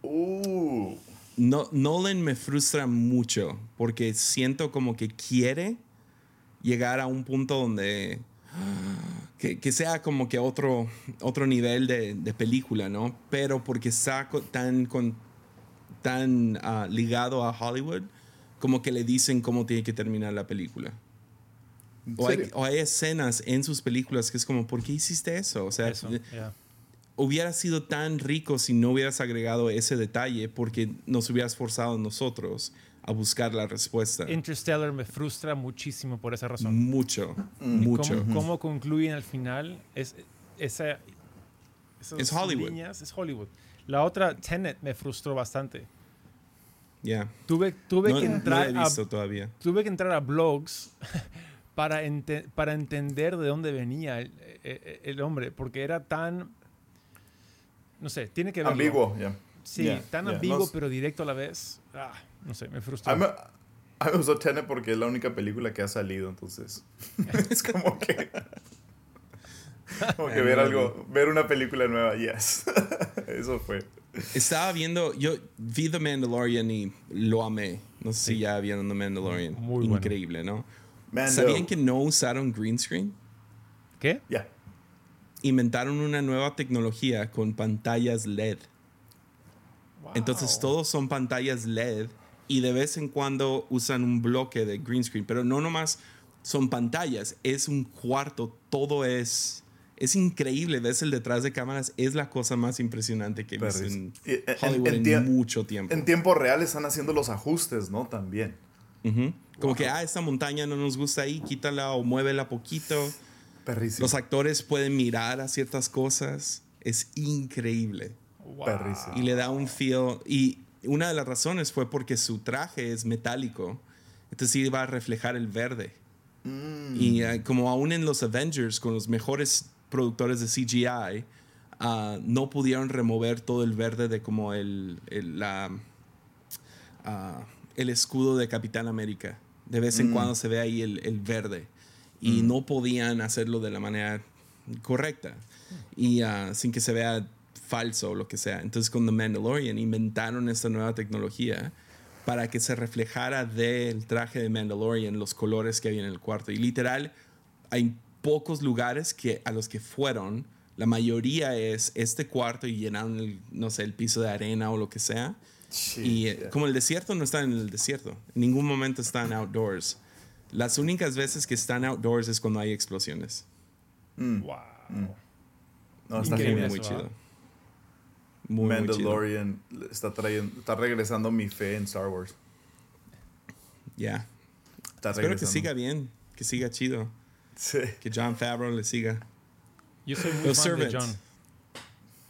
Uh, No, Nolan me frustra mucho porque siento como que quiere llegar a un punto donde que, que sea como que otro, otro nivel de, de película, ¿no? Pero porque está tan, con, tan ah, ligado a Hollywood, como que le dicen cómo tiene que terminar la película. ¿en O hay, o hay escenas en sus películas que es como, ¿por qué hiciste eso? O sea, Eso, yeah. hubiera sido tan rico si no hubieras agregado ese detalle porque nos hubieras forzado nosotros a buscar la respuesta. Interstellar me frustra muchísimo por esa razón. Mucho, Mm. mucho. ¿Cómo, cómo concluyen al final? Es, esa, esas Es Hollywood. líneas es Hollywood. La otra, Tenet, me frustró bastante. Ya. Tuve, tuve, No, que no entrar la he a, visto todavía. tuve que entrar a blogs para, ente- para entender de dónde venía el, el- el hombre, porque era tan, no sé, tiene que ver Ambiguo, ya. Sí, Yeah, tan yeah. ambiguo, No pero directo a la vez. Ah, no sé, me frustró. A mí, a mí me gustó Tenet porque es la única película que ha salido, entonces. es como que. Como que ver algo, ver una película nueva, yes. Eso fue. Estaba viendo, yo vi The Mandalorian y lo amé. No sé si ya vieron The Mandalorian. Muy bueno. Increíble, ¿no? Mando. ¿Sabían que no usaron green screen? ¿Qué? Ya. Inventaron una nueva tecnología con pantallas LED. Entonces Wow. todos son pantallas LED y de vez en cuando usan un bloque de green screen, pero no nomás son pantallas, es un cuarto, todo es es increíble, ves el detrás de cámaras, es la cosa más impresionante que he visto en en- Hollywood en, en tie- mucho tiempo. En tiempo real están haciendo los ajustes, ¿no? También. Ujú. Como que, ah, esta montaña no nos gusta ahí, quítala o muévela poquito. Perrísimo. Los actores pueden mirar a ciertas cosas, es increíble. Wow. Perrísimo. y le da un feel. Y una de las razones fue porque su traje es metálico, entonces iba a reflejar el verde. Mm. Y eh, como aún en los Avengers, con los mejores productores de CGI, ah, no pudieron remover todo el verde de como el, el, la, ah, el escudo de Capitán América. De vez en cuando se ve ahí el, el verde. Y no podían hacerlo de la manera correcta. Y ah, sin que se vea falso o lo que sea. Entonces con The Mandalorian inventaron esta nueva tecnología para que se reflejara del traje de Mandalorian los colores que había en el cuarto. Y literal, hay pocos lugares que, a los que fueron. La mayoría es este cuarto y llenaron, el, no sé, el piso de arena o lo que sea. Sí, Y como el desierto no está en el desierto, en ningún momento están outdoors. Las únicas veces que están outdoors es cuando hay explosiones. Mm. Wow. No, está Increíble genial. muy eso, chido. Muy, muy chido. Mandalorian está trayendo, está regresando mi fe en Star Wars. Ya. Está Espero que siga bien, que siga chido, Sí. que John Favreau le siga. Yo soy muy Los fan de. John.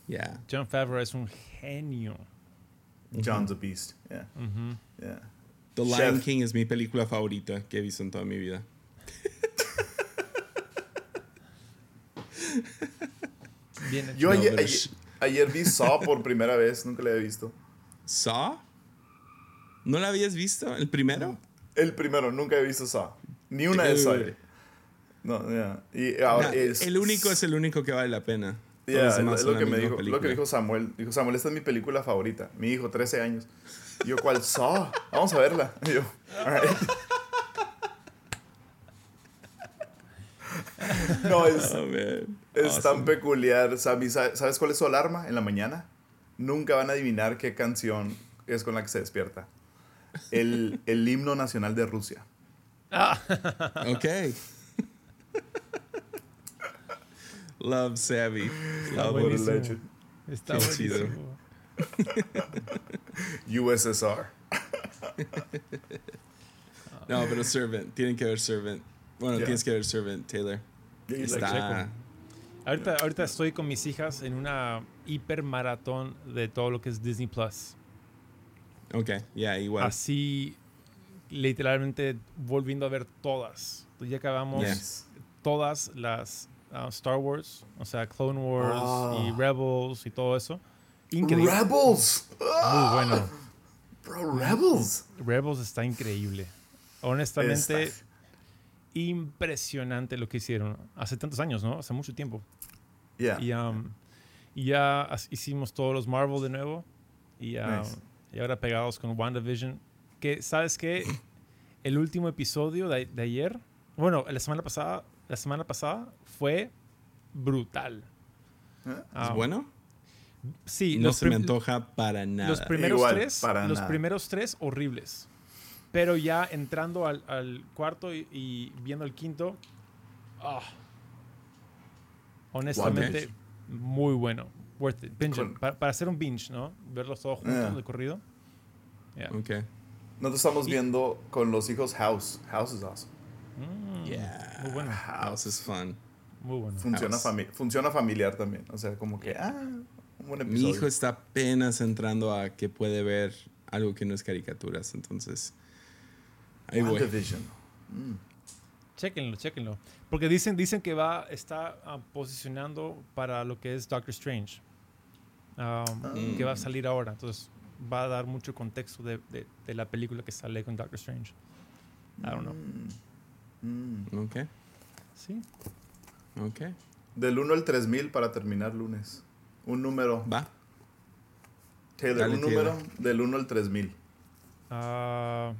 Ya. John Favreau es un genio. John's a beast. Yeah. Yeah. The Chef. Lion King es mi película favorita que he visto en toda mi vida. Bien hecho. Yo No, ayer, pero ayer, sh- ayer vi Saw por primera vez, nunca la había visto. ¿Saw? ¿No la habías visto? ¿El primero? El primero, nunca he visto Saw. Ni una de. Saw. No, yeah. Y ahora Nah, es. el único es el único que vale la pena. Yeah, es lo que me dijo, lo que película. dijo Samuel. Dijo Samuel, esta es mi película favorita. Mi hijo, 13 años. Y yo, ¿cuál Saw? Vamos a verla. Y yo, alright. No, es, Oh, man. Es tan Awesome. peculiar. Sammy, ¿sabes cuál es su alarma en la mañana? Nunca van a adivinar qué canción es con la que se despierta. El, el himno nacional de Rusia. Ok. Love Savvy. A buenísimo. legend. Está buenísimo. USSR. No, pero Servant. Tienen que ver Servant. Bueno, Yeah. tienes que ver Servant, Taylor. Yeah, like Está. Ahorita, ahorita estoy con mis hijas en una hiper maratón de todo lo que es Disney Plus. Ok, ya, igual. Así, literalmente volviendo a ver todas. Ya acabamos Yes. todas las ah, Star Wars, o sea, Clone Wars y Ah. Rebels y todo eso. Increíble. Rebels. Muy bueno. Bro, Rebels. Rebels está increíble. Honestamente, Está- impresionante lo que hicieron. Hace tantos años, ¿no? Hace mucho tiempo. Yeah. Y, um, y ya hicimos todos los Marvel de nuevo. Y, um, Nice. y ahora pegados con WandaVision. Que, ¿sabes qué? El último episodio de, de ayer, bueno, la semana pasada, la semana pasada fue brutal. ¿Eh? ¿Es Um, bueno? Sí, No se me antoja para nada. Los primeros Igual, tres, para los nada. primeros tres horribles. Pero ya entrando al, al cuarto y, y viendo el quinto, ah, honestamente, muy bueno. Worth it. Binge it. Con- Pa- para, hacer un binge, ¿no? Verlos todos juntos Yeah. de corrido. Yeah. Ok. Nosotros estamos Y- viendo con los hijos House. House is awesome. Mm, Yeah. Muy bueno. House is fun. Muy bueno. Funciona, fami- funciona familiar también. O sea, como que, ah, un buen Mi episodio. hijo está apenas entrando a que puede ver algo que no es caricaturas, entonces. Ahí voy. WandaVision. Chéquenlo, chéquenlo. Porque dicen, dicen que va, está ah, posicionando para lo que es Doctor Strange. Um, Que va a salir ahora. Entonces va a dar mucho contexto de, de- de la película que sale con Doctor Strange. I don't know. Mm. Ok, Sí. ok. Del 1 al 3000 para terminar lunes. Un número. Va. Taylor, Dale, un número Taylor. del 1 al 3000. Ah,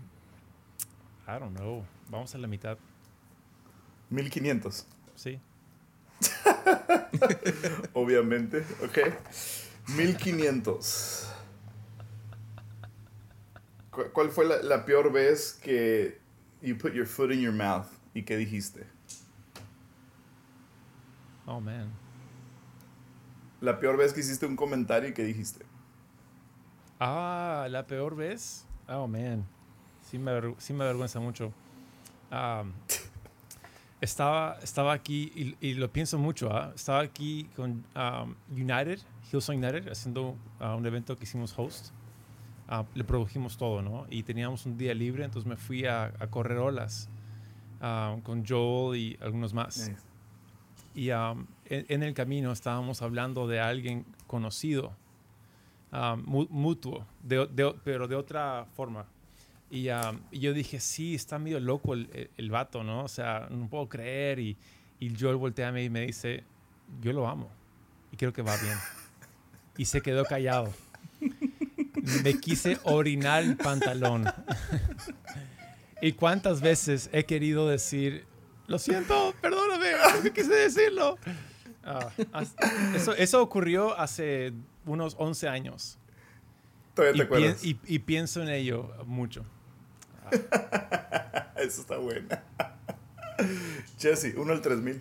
I don't know. Vamos a la mitad. 1500. Sí. Obviamente. Ok. 1500. ¿Cu- ¿Cuál fue la, la peor vez que you put your foot in your mouth? ¿Y qué dijiste? Oh, man. La peor vez que hiciste un comentario y qué dijiste. Ah, la peor vez. Oh, man. Sí me, sí me avergüenza mucho. Am, estaba, estaba aquí, y, y lo pienso mucho, ¿ah? estaba aquí con am, United, Hillsong United, haciendo ah, un evento que hicimos host. Ah, le produjimos todo, ¿no? Y teníamos un día libre, entonces me fui a, a correr olas ah, con Joel y algunos más. Nice. Y um, en, en el camino estábamos hablando de alguien conocido, um, mu- mutuo, de- de- pero de otra forma. Y, um, y yo dije, sí, está medio loco el, el, el vato, ¿no? O sea, no puedo creer. Y, y Joel voltea a mí y me dice, yo lo amo y creo que va bien. Y se quedó callado. Me quise orinar el pantalón. ¿Y cuántas veces he querido decir, lo siento, perdóname, no quise decirlo? Ah, eso, eso ocurrió hace unos 11 años. Todavía Y, te acuerdas. pien- y- y pienso en ello mucho. Eso está bueno. Jesse, 1 al 3000.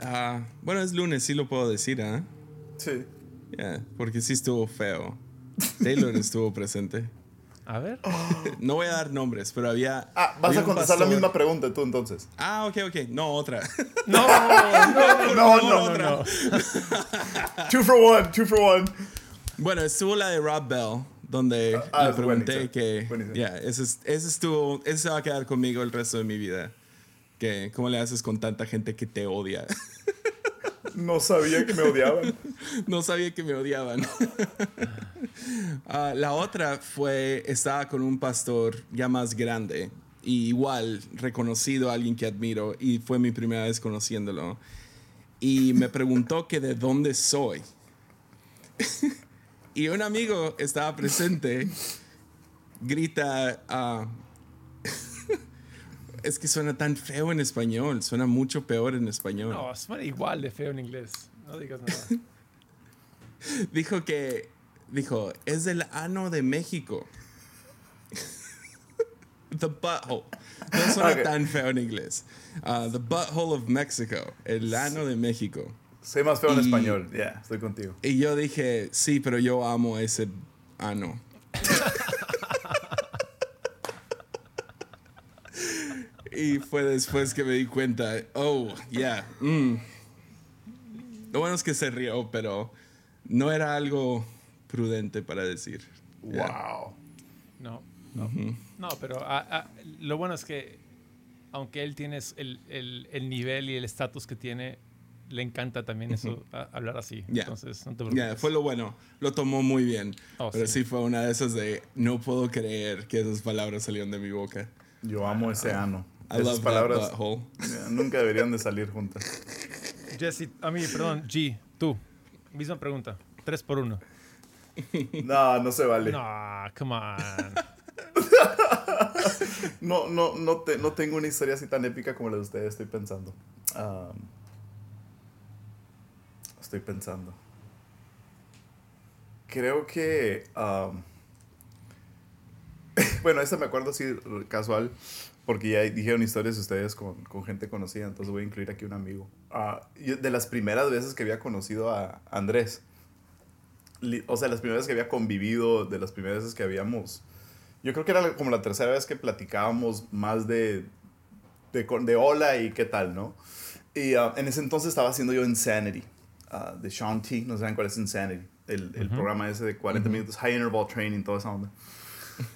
Ah, bueno, es lunes, sí lo puedo decir, ¿ah? Sí. Yeah, porque sí estuvo feo. Taylor estuvo presente. A ver. No voy a dar nombres, pero había. Ah, vas había a contestar la misma pregunta tú entonces. Ah, ok, ok. No, otra. No, no, No, no, no, no, no. Two for one, two for one. Bueno, estuvo la de Rob Bell, donde Ah, le es pregunté que. Ya, ese, es- ese estuvo. Ese se va a quedar conmigo el resto de mi vida. Que, ¿Cómo le haces con tanta gente que te odia? No sabía que me odiaban. no sabía que me odiaban. Ah, la otra fue, estaba con un pastor ya más grande, y igual reconocido, alguien que admiro, y fue mi primera vez conociéndolo. Y me preguntó que de dónde soy. y un amigo estaba presente, grita, ah, es que suena tan feo en español, suena mucho peor en español. No, suena igual de feo en inglés. No digas nada. Dijo que, dijo, es del ano de México. the butthole. No suena tan feo en inglés. Uh, the butthole of Mexico. El ano de México. Soy más feo en español. Ya, estoy contigo. Y yo dije, sí, pero yo amo ese ano. y fue después que me di cuenta, oh, yeah. mm. Lo bueno es que se rió, pero no era algo prudente para decir. Yeah. Wow. No, no. No, pero ah, ah, lo bueno es que, aunque él tiene el, el- el nivel y el estatus que tiene, le encanta también eso, a- hablar así. Ya. Entonces, no te Ya, preocupes. fue lo bueno. Lo tomó muy bien. Oh, pero sí. sí. fue una de esas de no puedo creer que esas palabras salieron de mi boca. Yo amo ese ano. I Esas love palabras nunca deberían de salir juntas. Jesse, a mí, perdón, G, tú. Misma pregunta. Tres por uno. No, no se vale. No, come on. No, no, no, te- no tengo una historia así tan épica como la de ustedes, estoy pensando. Am, estoy pensando. Creo que... am, bueno, esta me acuerdo así casual, porque ya dijeron historias de ustedes con, con gente conocida, entonces voy a incluir aquí un amigo. Ah, de las primeras veces que había conocido a Andrés, o sea, las primeras veces que había convivido, de las primeras veces que habíamos... Yo creo que era como la tercera vez que platicábamos más de, de, con- de hola y qué tal, ¿no? Y ah, en ese entonces estaba haciendo yo Insanity, ah, de Sean T. No saben cuál es Insanity, el, el programa ese de 40 minutos, High Interval Training, toda esa onda.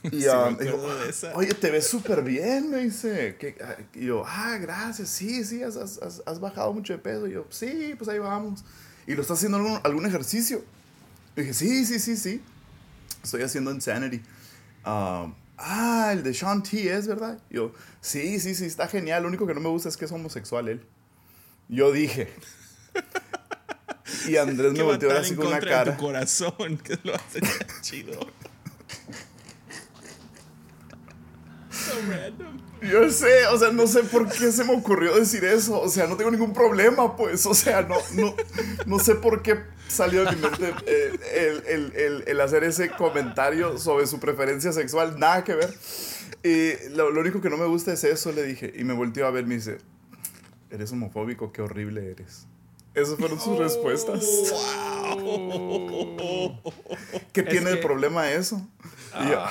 Y, Sí, me dijo, acuerdo de esa. oye, te ves súper bien, me dice. ¿Qué? Ah, Y yo, ah, gracias, sí, sí, has, has- has- bajado mucho de peso. Y yo, sí, pues ahí vamos. ¿Y lo estás haciendo algún, algún ejercicio? Y dije, sí, sí, sí, sí. Estoy haciendo Insanity. Um, ah, el de Sean T es, ¿verdad? Yo, sí, sí, sí, está genial. Lo único que no me gusta es que es homosexual él. Yo dije. Y Andrés me ¿Qué va volteó a ver tan así con una contra de cara. tu corazón que lo hace tan chido? so random. Yo sé, o sea, no sé por qué se me ocurrió decir eso. O sea, no tengo ningún problema, pues. O sea, no, no, no sé por qué salió de mi mente eh, el, el- el- el hacer ese comentario sobre su preferencia sexual. Nada que ver. Y lo, lo único que no me gusta es eso, le dije. Y me volteó a ver, me dice, eres homofóbico, qué horrible eres. Esas fueron sus respuestas. ¿Qué tiene de que- problema eso? Ah,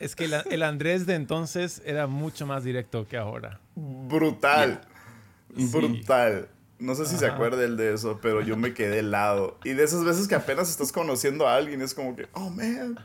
es que el, el Andrés de entonces era mucho más directo que ahora. Brutal. Brutal. No sé si se acuerda él de eso, pero yo me quedé helado. Y de esas veces que apenas estás conociendo a alguien, es como que, oh man.